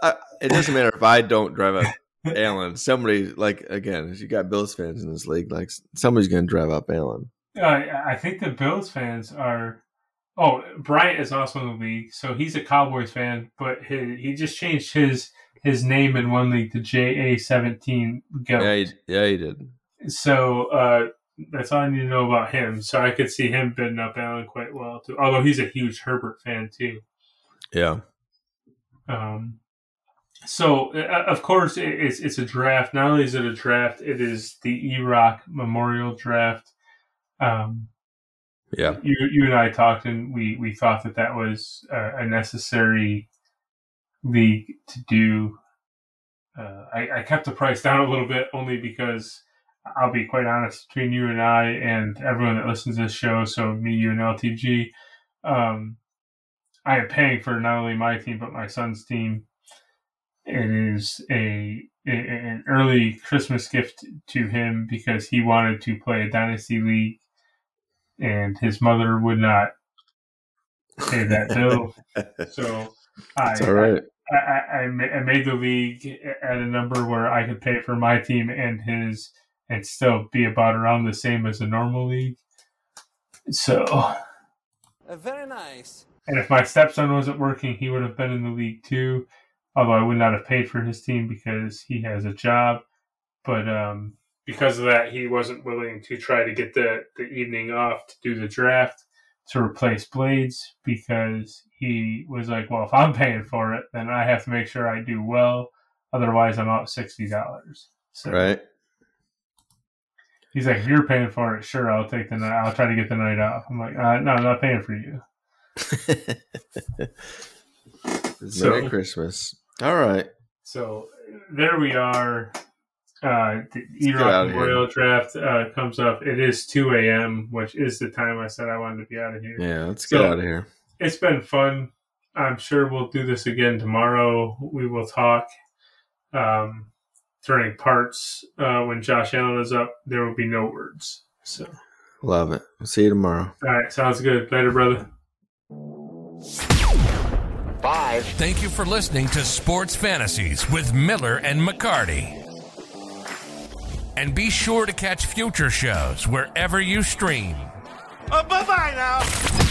Speaker 7: I it doesn't matter if I don't drive up Allen. Somebody like again, you got Bills fans in this league, like somebody's gonna drive up Allen.
Speaker 6: Uh, I think the Bills fans are. Oh, Bryant is also in the league, so he's a Cowboys fan, but he, he just changed his his name in one league to JA seventeen.
Speaker 7: Yeah, he, yeah, he did.
Speaker 6: So uh, that's all I need to know about him. So I could see him bidding up Allen quite well too. Although he's a huge Herbert fan too.
Speaker 7: Yeah,
Speaker 6: Um, so uh, of course it- it's it's a draft. Not only is it a draft, it is the E Rock Memorial Draft. Um,
Speaker 7: Yeah.
Speaker 6: you you and I talked, and we we thought that that was a, a necessary league to do. Uh, I, I kept the price down a little bit only because I'll be quite honest between you and I and everyone that listens to this show. So me, you, and LTG, um, I am paying for not only my team but my son's team. It is a, a an early Christmas gift to him because he wanted to play a dynasty league and his mother would not pay that bill. So I,
Speaker 7: all right.
Speaker 6: I, I, I I made the league at a number where I could pay for my team and his and still be about around the same as a normal league. So, uh,
Speaker 8: very nice.
Speaker 6: and if my stepson wasn't working, he would have been in the league too. Although I would not have paid for his team because he has a job. But um, because of that, he wasn't willing to try to get the, the evening off to do the draft to replace Blades because he was like, well, if I'm paying for it, then I have to make sure I do well. Otherwise, I'm out sixty dollars. So
Speaker 7: Right.
Speaker 6: he's like, if you're paying for it, sure, I'll take the night. I'll try to get the night off. I'm like, uh, no, I'm not paying for you. So-
Speaker 7: Merry Christmas. All right.
Speaker 6: So there we are. Uh, the E-Rock. Memorial Draft uh, comes up. It is 2 a.m., which is the time I said I wanted to be out of here.
Speaker 7: Yeah, let's get out of here.
Speaker 6: It's been fun. I'm sure we'll do this again tomorrow. We will talk um, during parts. Uh, when Josh Allen is up, there will be no words. So,
Speaker 7: Love it. We'll see you tomorrow.
Speaker 6: all right, sounds good. Later, brother.
Speaker 2: Five. Thank you for listening to Sports Fantasies with Miller and McCarty. And be sure to catch future shows wherever you stream.
Speaker 1: Oh, bye bye now.